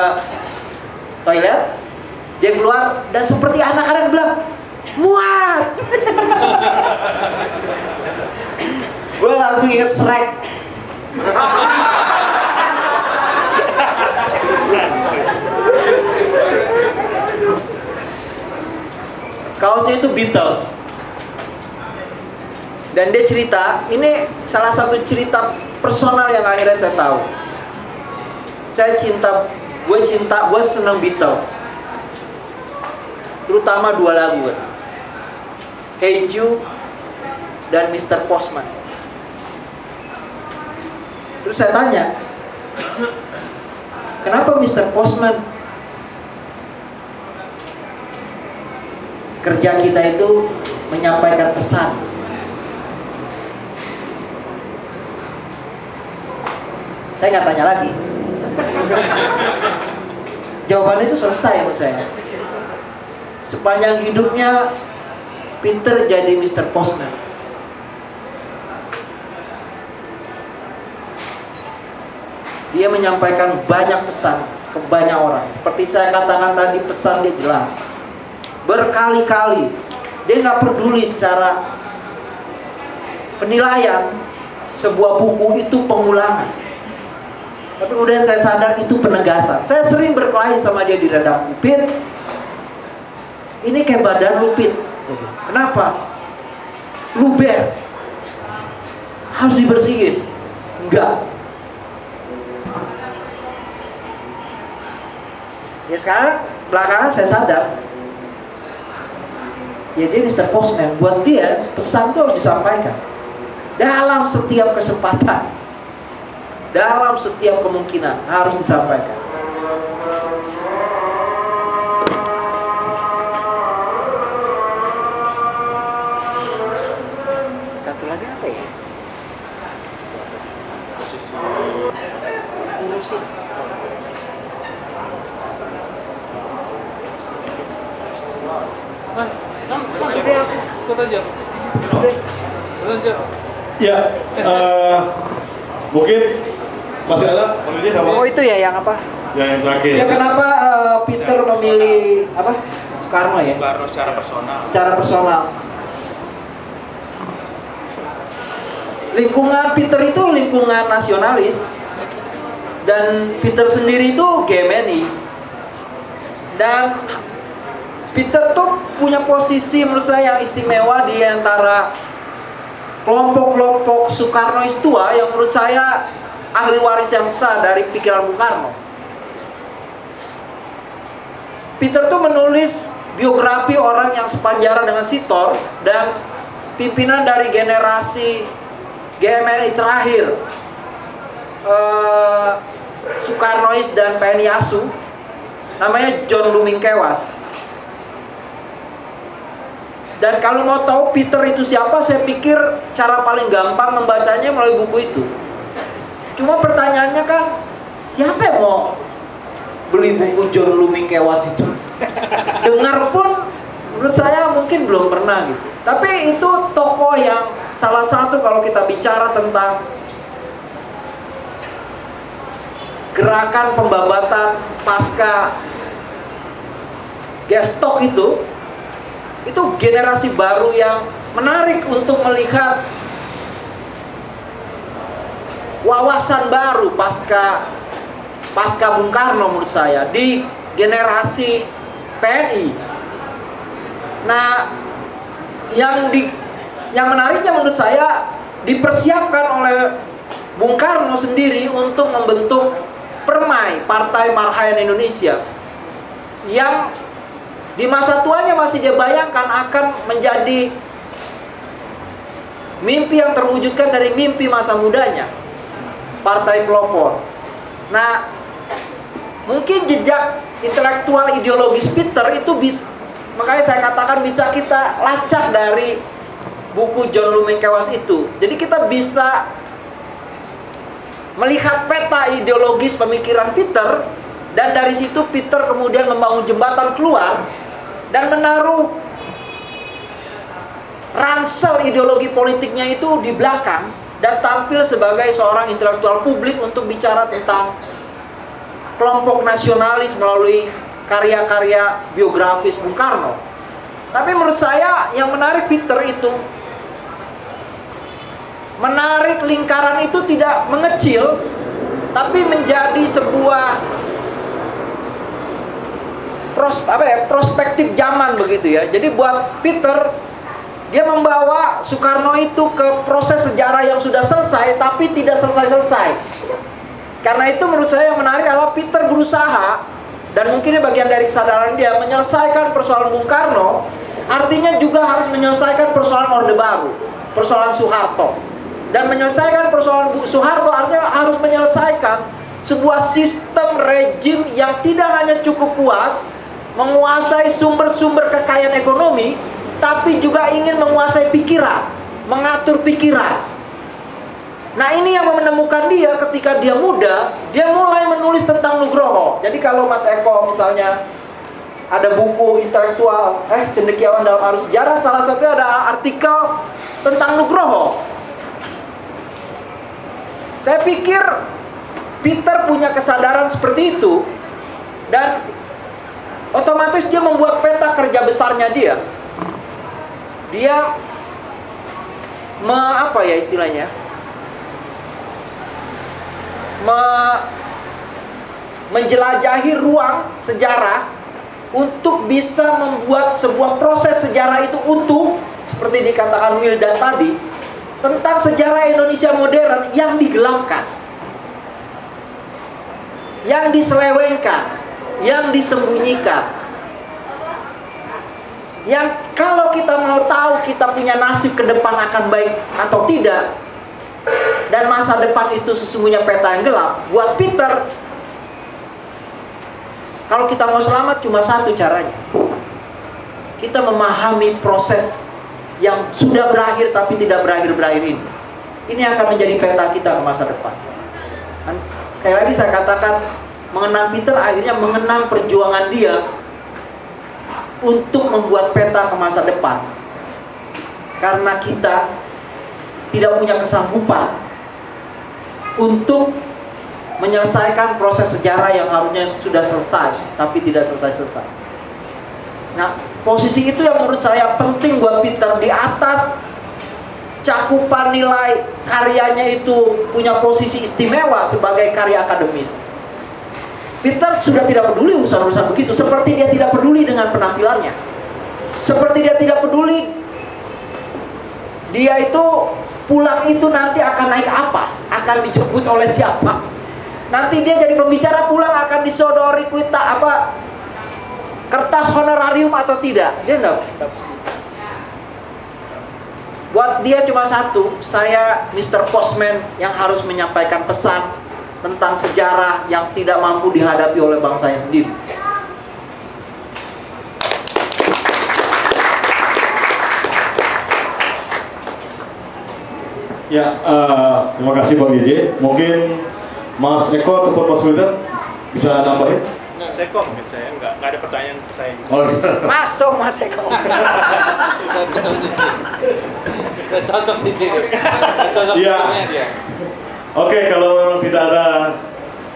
toilet, dia keluar dan seperti anak-anak bilang, muat. (laughs) gue langsung inget Shrek. Kaosnya itu Beatles. Dan dia cerita, ini salah satu cerita personal yang akhirnya saya tahu. Saya cinta, gue cinta, gue seneng Beatles. Terutama dua lagu. Hey Jude dan Mr. Postman. Terus saya tanya, kenapa Mr. Postman kerja kita itu menyampaikan pesan? Saya nggak tanya lagi. (laughs) Jawabannya itu selesai menurut saya. Sepanjang hidupnya Peter jadi Mr. Postman. Dia menyampaikan banyak pesan ke banyak orang. Seperti saya katakan tadi, pesan dia jelas. Berkali-kali. Dia nggak peduli secara penilaian sebuah buku itu pengulangan. Tapi kemudian saya sadar itu penegasan. Saya sering berkelahi sama dia di redaksi. Pit, ini kayak badan lu Pit. Kenapa? Luber. Harus dibersihin. Enggak. Ya sekarang belakangan saya sadar. Ya dia Mr. Postman. Buat dia pesan itu harus disampaikan. Dalam setiap kesempatan. Dalam setiap kemungkinan Harus disampaikan. Satu lagi apa ya Urusin Udah aku Ikut aja. Udah Ikut aja. Ya, eh, mungkin masih ada apa? Oh itu ya yang apa? Ya, yang terakhir. Ya kenapa eh, Peter memilih apa? Soekarno ya? Soekarno secara personal. Secara personal. Lingkungan Peter itu lingkungan nasionalis dan Peter sendiri itu Gemini dan Peter tuh punya posisi menurut saya yang istimewa di antara kelompok-kelompok Soekarnois tua yang menurut saya ahli waris yang sah dari pikiran Bung Karno. Peter tuh menulis biografi orang yang sepanjara dengan Sitor dan pimpinan dari generasi GMRI terakhir eh, Soekarnois dan PNI ASU namanya John Luming Kewas dan kalau mau tahu Peter itu siapa saya pikir cara paling gampang membacanya melalui buku itu. Cuma pertanyaannya kan siapa yang mau beli buku John Luming Kewas itu? (laughs) Dengar pun menurut saya mungkin belum pernah gitu. Tapi itu tokoh yang salah satu kalau kita bicara tentang gerakan pembabatan pasca gestok itu itu generasi baru yang menarik untuk melihat wawasan baru pasca pasca Bung Karno menurut saya di generasi PNI. Nah, yang di yang menariknya menurut saya dipersiapkan oleh Bung Karno sendiri untuk membentuk Permai Partai Marhayan Indonesia yang di masa tuanya masih dia bayangkan akan menjadi mimpi yang terwujudkan dari mimpi masa mudanya Partai Pelopor. Nah, mungkin jejak intelektual ideologis Peter itu bisa makanya saya katakan bisa kita lacak dari buku John Luming Kewas itu. Jadi kita bisa melihat peta ideologis pemikiran Peter dan dari situ Peter kemudian membangun jembatan keluar dan menaruh ransel ideologi politiknya itu di belakang dan tampil sebagai seorang intelektual publik untuk bicara tentang kelompok nasionalis melalui karya-karya biografis Bung Karno. Tapi menurut saya yang menarik Peter itu menarik lingkaran itu tidak mengecil tapi menjadi sebuah pros, apa ya, prospektif zaman begitu ya. Jadi buat Peter dia membawa Soekarno itu ke proses sejarah yang sudah selesai tapi tidak selesai-selesai. Karena itu menurut saya yang menarik adalah Peter berusaha dan mungkin ini bagian dari kesadaran dia menyelesaikan persoalan Bung Karno artinya juga harus menyelesaikan persoalan Orde Baru, persoalan Soeharto dan menyelesaikan persoalan Soeharto artinya harus menyelesaikan sebuah sistem rejim yang tidak hanya cukup puas menguasai sumber-sumber kekayaan ekonomi tapi juga ingin menguasai pikiran, mengatur pikiran. Nah ini yang menemukan dia ketika dia muda, dia mulai menulis tentang Nugroho. Jadi kalau Mas Eko misalnya ada buku intelektual, eh cendekiawan dalam arus sejarah, salah satunya ada artikel tentang Nugroho. Saya pikir Peter punya kesadaran seperti itu dan otomatis dia membuat peta kerja besarnya dia. Dia me, apa ya istilahnya? Me, menjelajahi ruang sejarah untuk bisa membuat sebuah proses sejarah itu utuh seperti dikatakan Wildan tadi tentang sejarah Indonesia modern yang digelapkan yang diselewengkan yang disembunyikan. Yang kalau kita mau tahu kita punya nasib ke depan akan baik atau tidak dan masa depan itu sesungguhnya peta yang gelap buat Peter kalau kita mau selamat cuma satu caranya. Kita memahami proses yang sudah berakhir tapi tidak berakhir-berakhir ini. Ini akan menjadi peta kita ke masa depan. Kan? kayak lagi saya katakan mengenang Peter akhirnya mengenang perjuangan dia untuk membuat peta ke masa depan karena kita tidak punya kesanggupan untuk menyelesaikan proses sejarah yang harusnya sudah selesai tapi tidak selesai-selesai. Nah, posisi itu yang menurut saya penting buat Peter di atas cakupan nilai karyanya itu punya posisi istimewa sebagai karya akademis. Peter sudah tidak peduli urusan-urusan begitu, seperti dia tidak peduli dengan penampilannya. Seperti dia tidak peduli dia itu pulang itu nanti akan naik apa? Akan dijemput oleh siapa? Nanti dia jadi pembicara pulang akan disodori kuita apa kertas honorarium atau tidak? Dia enggak. Buat dia cuma satu, saya Mr. Postman yang harus menyampaikan pesan tentang sejarah yang tidak mampu dihadapi oleh bangsanya sendiri. Ya, eh, terima kasih Bang JJ. Mungkin Mas Eko ataupun Mas Wildan bisa nambahin? Saya kok mungkin saya nggak nggak ada pertanyaan ke saya. Oh, iya. Masuk Mas Eko. (laughs) Cocok di sini. Cocok Iya. filmnya dia. Oke, kalau memang tidak ada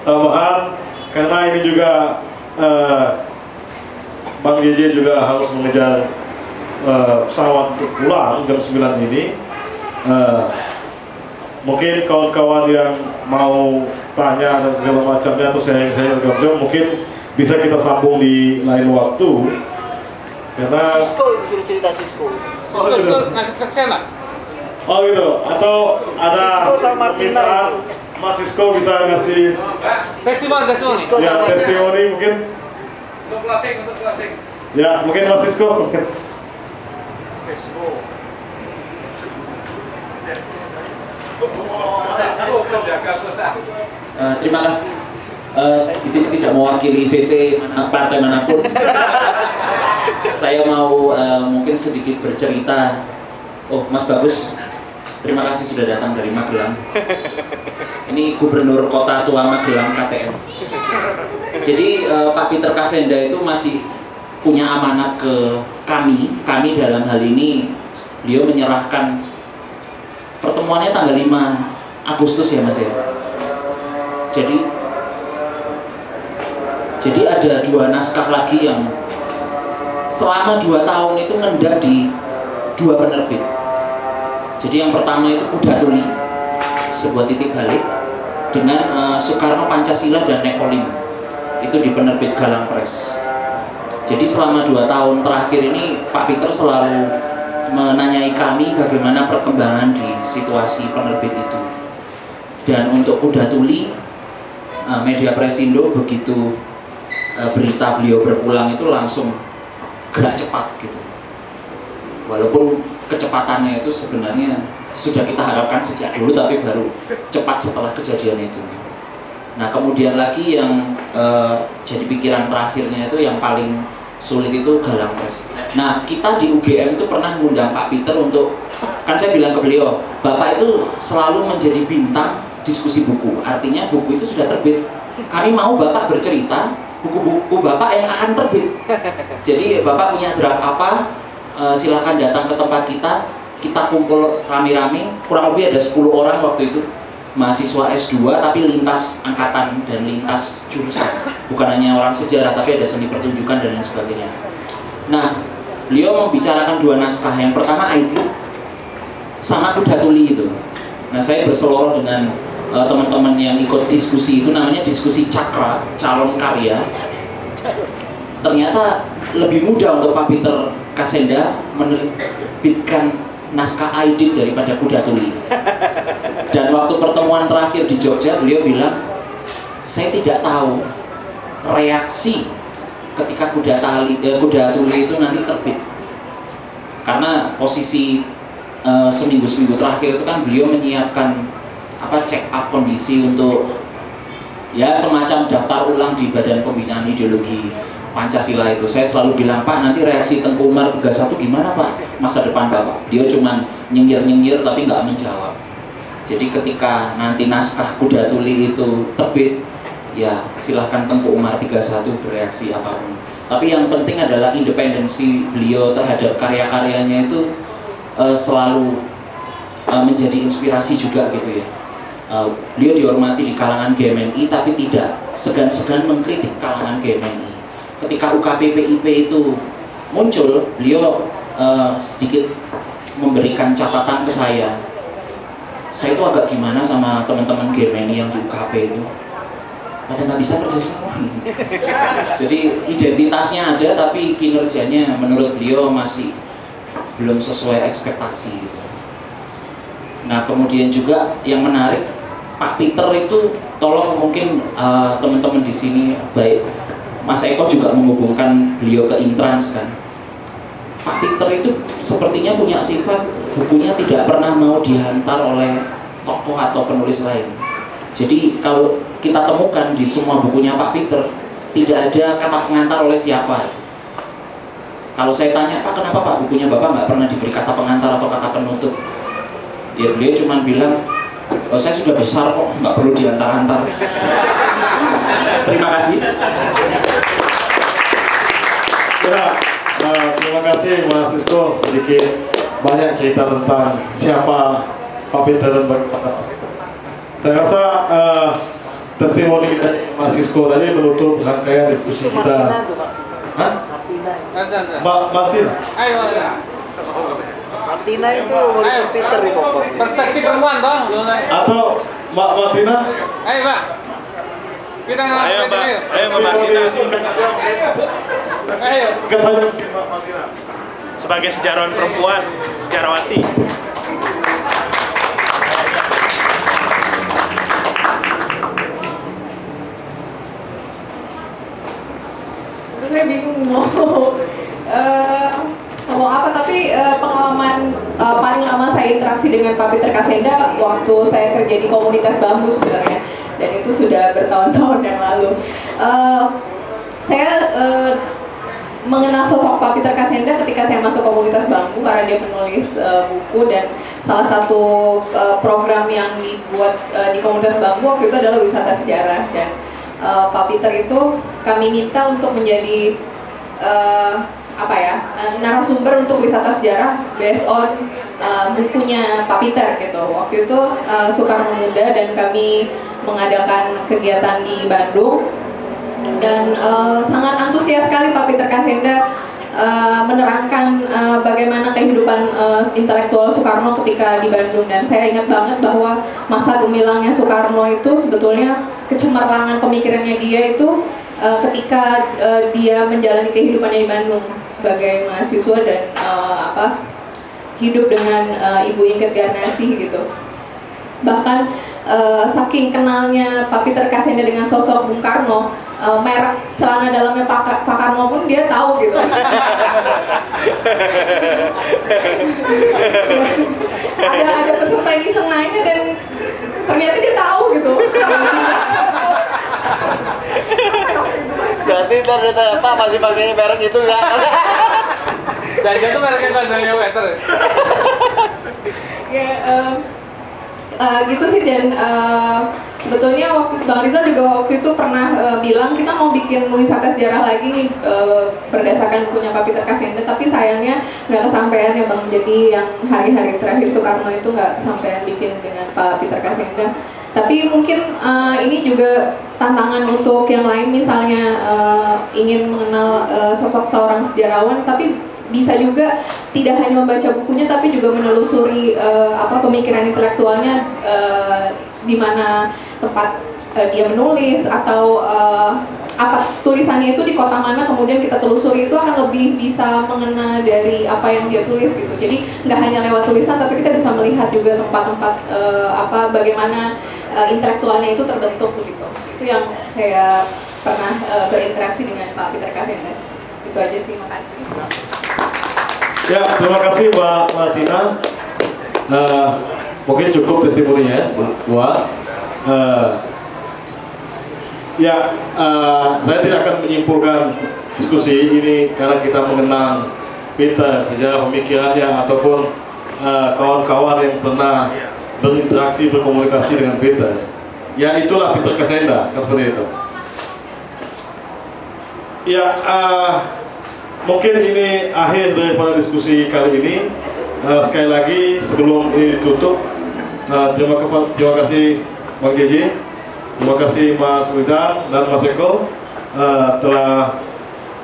tambahan, karena ini juga eh, Bang JJ juga harus mengejar eh, pesawat untuk pulang jam 9 ini. Eh, mungkin kawan-kawan yang mau tanya dan segala macamnya atau saya yang saya jawab mungkin bisa kita sambung di lain waktu karena Sisko itu suruh cerita Sisko. Sisko, Sisko ngasih kesaksian lah. Oh gitu atau ada Sisko sama Martina permintaan Mas Sisko bisa ngasih Testimoni, testimoni. Sisko ya testimoni mungkin Untuk closing, untuk closing. ya mungkin Mas Sisko kota. Eh, terima kasih. Eh, saya di sini tidak mewakili CC mana, partai mana pun. (laughs) saya mau eh, mungkin sedikit bercerita. Oh, Mas Bagus, terima kasih sudah datang dari Magelang. Ini Gubernur Kota Tua Magelang KTM. Jadi eh, Pak Peter Kasenda itu masih punya amanat ke kami. Kami dalam hal ini beliau menyerahkan pertemuannya tanggal 5 Agustus ya Mas ya. Jadi jadi ada dua naskah lagi yang selama dua tahun itu ngendap di dua penerbit. Jadi yang pertama itu Kuda Tuli, sebuah titik balik dengan eh, Soekarno Pancasila dan Nekolim. Itu di penerbit Galang Press. Jadi selama dua tahun terakhir ini Pak Peter selalu menanyai kami bagaimana perkembangan di situasi penerbit itu. Dan untuk Kuda Tuli, eh, media Presindo begitu eh, berita beliau berpulang itu langsung gerak cepat gitu. Walaupun kecepatannya itu sebenarnya sudah kita harapkan sejak dulu tapi baru cepat setelah kejadian itu. Nah kemudian lagi yang eh, jadi pikiran terakhirnya itu yang paling sulit itu galang pres. Nah kita di UGM itu pernah ngundang Pak Peter untuk kan saya bilang ke beliau, Bapak itu selalu menjadi bintang diskusi buku. Artinya buku itu sudah terbit. Kami mau Bapak bercerita buku-buku Bapak yang akan terbit. Jadi Bapak punya draft apa? Eh, silahkan datang ke tempat kita. Kita kumpul rame-rame. Kurang lebih ada 10 orang waktu itu. Mahasiswa S2 tapi lintas angkatan dan lintas jurusan. Bukan hanya orang sejarah tapi ada seni pertunjukan dan lain sebagainya. Nah beliau membicarakan dua naskah. Yang pertama ID sama kuda tuli itu. Nah saya berseloroh dengan eh, teman-teman yang ikut diskusi itu. Namanya diskusi cakra calon karya. Ternyata lebih mudah untuk Pak Peter Kasenda menerbitkan naskah aidit daripada kuda tuli. Dan waktu pertemuan terakhir di Jogja beliau bilang saya tidak tahu reaksi ketika kuda tali eh, kuda tuli itu nanti terbit. Karena posisi eh, seminggu seminggu terakhir itu kan beliau menyiapkan apa check up kondisi untuk ya semacam daftar ulang di Badan Pembinaan Ideologi Pancasila itu. Saya selalu bilang Pak nanti reaksi Tengku Umar 31 gimana Pak? Masa depan Bapak. Dia cuman nyengir-nyengir tapi nggak menjawab. Jadi ketika nanti naskah kuda tuli itu terbit ya silahkan Tengku Umar 31 bereaksi apa pun. Tapi yang penting adalah independensi beliau terhadap karya-karyanya itu eh, selalu eh, menjadi inspirasi juga gitu ya. Eh, beliau dihormati di kalangan GMNI tapi tidak segan-segan mengkritik kalangan GMNI ketika UKPPIP itu muncul, beliau eh, sedikit memberikan catatan ke saya. Saya itu agak gimana sama teman-teman GMNI yang di UKP itu. Pada nggak bisa kerja semua. (laughs) Jadi identitasnya ada, tapi kinerjanya menurut beliau masih belum sesuai ekspektasi. Gitu. Nah kemudian juga yang menarik Pak Peter itu tolong mungkin uh, teman-teman di sini baik Mas Eko juga menghubungkan beliau ke Intrans kan. Pak Peter itu sepertinya punya sifat bukunya tidak pernah mau dihantar oleh tokoh atau penulis lain. Jadi kalau kita temukan di semua bukunya Pak Peter tidak ada kata pengantar oleh siapa. Kalau saya tanya Pak kenapa Pak bukunya Bapak nggak pernah diberi kata pengantar atau kata penutup? Ya beliau cuma bilang oh, saya sudah besar kok nggak perlu diantar-antar. Terima kasih. Ya, uh, terima kasih Mas Sisko sedikit banyak cerita tentang siapa Pak Peter dan bagaimana Pak Peter. Saya rasa uh, testimoni dari Mas Sisko tadi menutup rangkaian diskusi kita. Hah? Mbak Martina? Ayo, ayo. Martina itu Mauricio Peter di. Perspektif perempuan toh. Atau Mbak Martina? Ayo, Pak. Kita Ayo Mbak, ayo. Mbak Martina. Ayo. Sebagai sejarawan perempuan, sejarawati. Saya bingung mau eh, ngomong apa tapi eh, pengalaman eh, paling lama saya interaksi dengan Pak Peter Kasenda waktu saya kerja di komunitas bambu sebenarnya dan itu sudah bertahun-tahun yang lalu. Eh, saya eh, mengenal sosok Pak Peter Kasenda ketika saya masuk komunitas bambu karena dia penulis eh, buku dan salah satu eh, program yang dibuat eh, di komunitas bambu waktu itu adalah wisata sejarah dan eh, Pak Peter itu kami minta untuk menjadi eh, apa ya eh, narasumber untuk wisata sejarah based on eh, bukunya Pak Peter gitu. Waktu itu eh, Soekarno Muda dan kami mengadakan kegiatan di Bandung. Dan eh, sangat antusias sekali Pak Peter Kasenda eh, menerangkan eh, bagaimana kehidupan eh, intelektual Soekarno ketika di Bandung. Dan saya ingat banget bahwa masa gemilangnya Soekarno itu sebetulnya kecemerlangan pemikirannya dia itu ketika eh, dia menjalani kehidupannya di Bandung sebagai mahasiswa dan eh, apa hidup dengan eh, Ibu Ingkit Garnasi gitu. Bahkan eh, saking kenalnya Pak Peter Kasenda dengan sosok Bung Karno eh, merek celana dalamnya Pak, Pak Karno pun dia tahu gitu. (laughs) Ada ada peserta yang iseng nanya dan ternyata dia tahu gitu (laughs) Berarti ternyata Pak masih pakai merek itu nggak? (laughs) Jangan tuh mereknya sandalnya wetter. ya eh, gitu sih dan eh, sebetulnya waktu Bang Rizal juga waktu itu pernah eh, bilang kita mau bikin wisata sejarah lagi nih berdasarkan bukunya Pak Peter Kasenda tapi sayangnya nggak kesampaian ya Bang jadi yang hari-hari terakhir Soekarno itu nggak kesampaian bikin dengan Pak Peter Kasenda tapi mungkin eh, ini juga tantangan untuk yang lain misalnya eh, ingin mengenal eh, sosok seorang sejarawan tapi bisa juga tidak hanya membaca bukunya tapi juga menelusuri eh, apa pemikiran intelektualnya eh, di mana tempat eh, dia menulis atau eh, apa tulisannya itu di kota mana kemudian kita telusuri itu akan lebih bisa mengena dari apa yang dia tulis gitu. Jadi nggak hanya lewat tulisan tapi kita bisa melihat juga tempat-tempat eh, apa bagaimana eh, intelektualnya itu terbentuk begitu itu yang saya pernah eh, berinteraksi dengan Pak Peter Kahenda itu aja sih makasih Ya, terima kasih Mbak Martina. Eh, mungkin cukup testimoninya buat. eh, ya, eh, saya tidak akan menyimpulkan diskusi ini karena kita mengenang Peter sejarah pemikirannya ataupun kawan-kawan yang pernah berinteraksi berkomunikasi dengan Peter. Ya itulah Peter Kasenda, kan seperti itu. Ya, eh, mungkin ini akhir daripada diskusi kali ini. Eh, sekali lagi sebelum ini ditutup, eh, terima, terima kasih Bang JJ, terima kasih Mas Widan dan Mas Eko eh, telah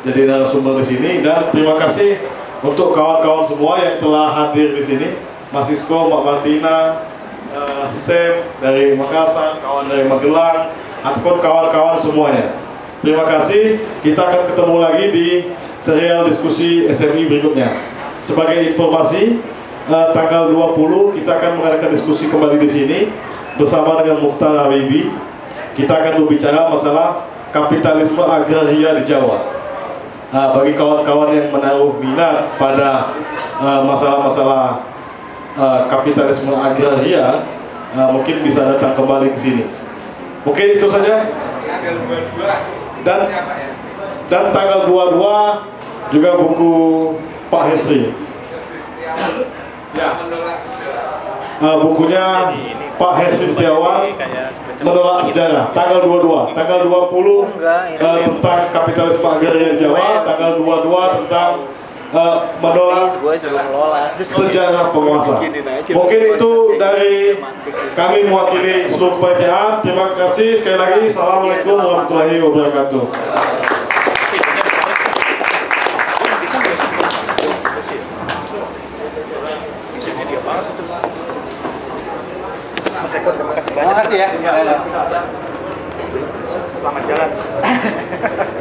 jadi narasumber di sini dan terima kasih untuk kawan-kawan semua yang telah hadir di sini, Mas Sisko, Mbak Martina, eh, Sam dari Makassar, kawan dari Magelang, ataupun kawan-kawan semuanya. Terima kasih. Kita akan ketemu lagi di serial diskusi SMI berikutnya. Sebagai informasi, eh, tanggal 20 kita akan mengadakan diskusi kembali di sini bersama dengan Mukhtar Habibi. Kita akan berbicara masalah kapitalisme agraria di Jawa. Nah, bagi kawan-kawan yang menaruh minat pada masalah-masalah eh, kapitalisme agraria, eh, mungkin bisa datang kembali ke sini. Mungkin itu saja. Dan dan tanggal 22 juga buku Pak Hesri. Ya. Uh, bukunya Pak Hesri Setiawan menolak sejarah tanggal 22 tanggal 20 uh, tentang kapitalisme agraria Jawa tanggal 22 tentang uh, menolak sejarah penguasa. Mungkin itu dari kami mewakili seluruh kepanitiaan terima kasih sekali lagi. Assalamualaikum warahmatullahi wabarakatuh. Terima kasih ya. Selamat jalan. (laughs)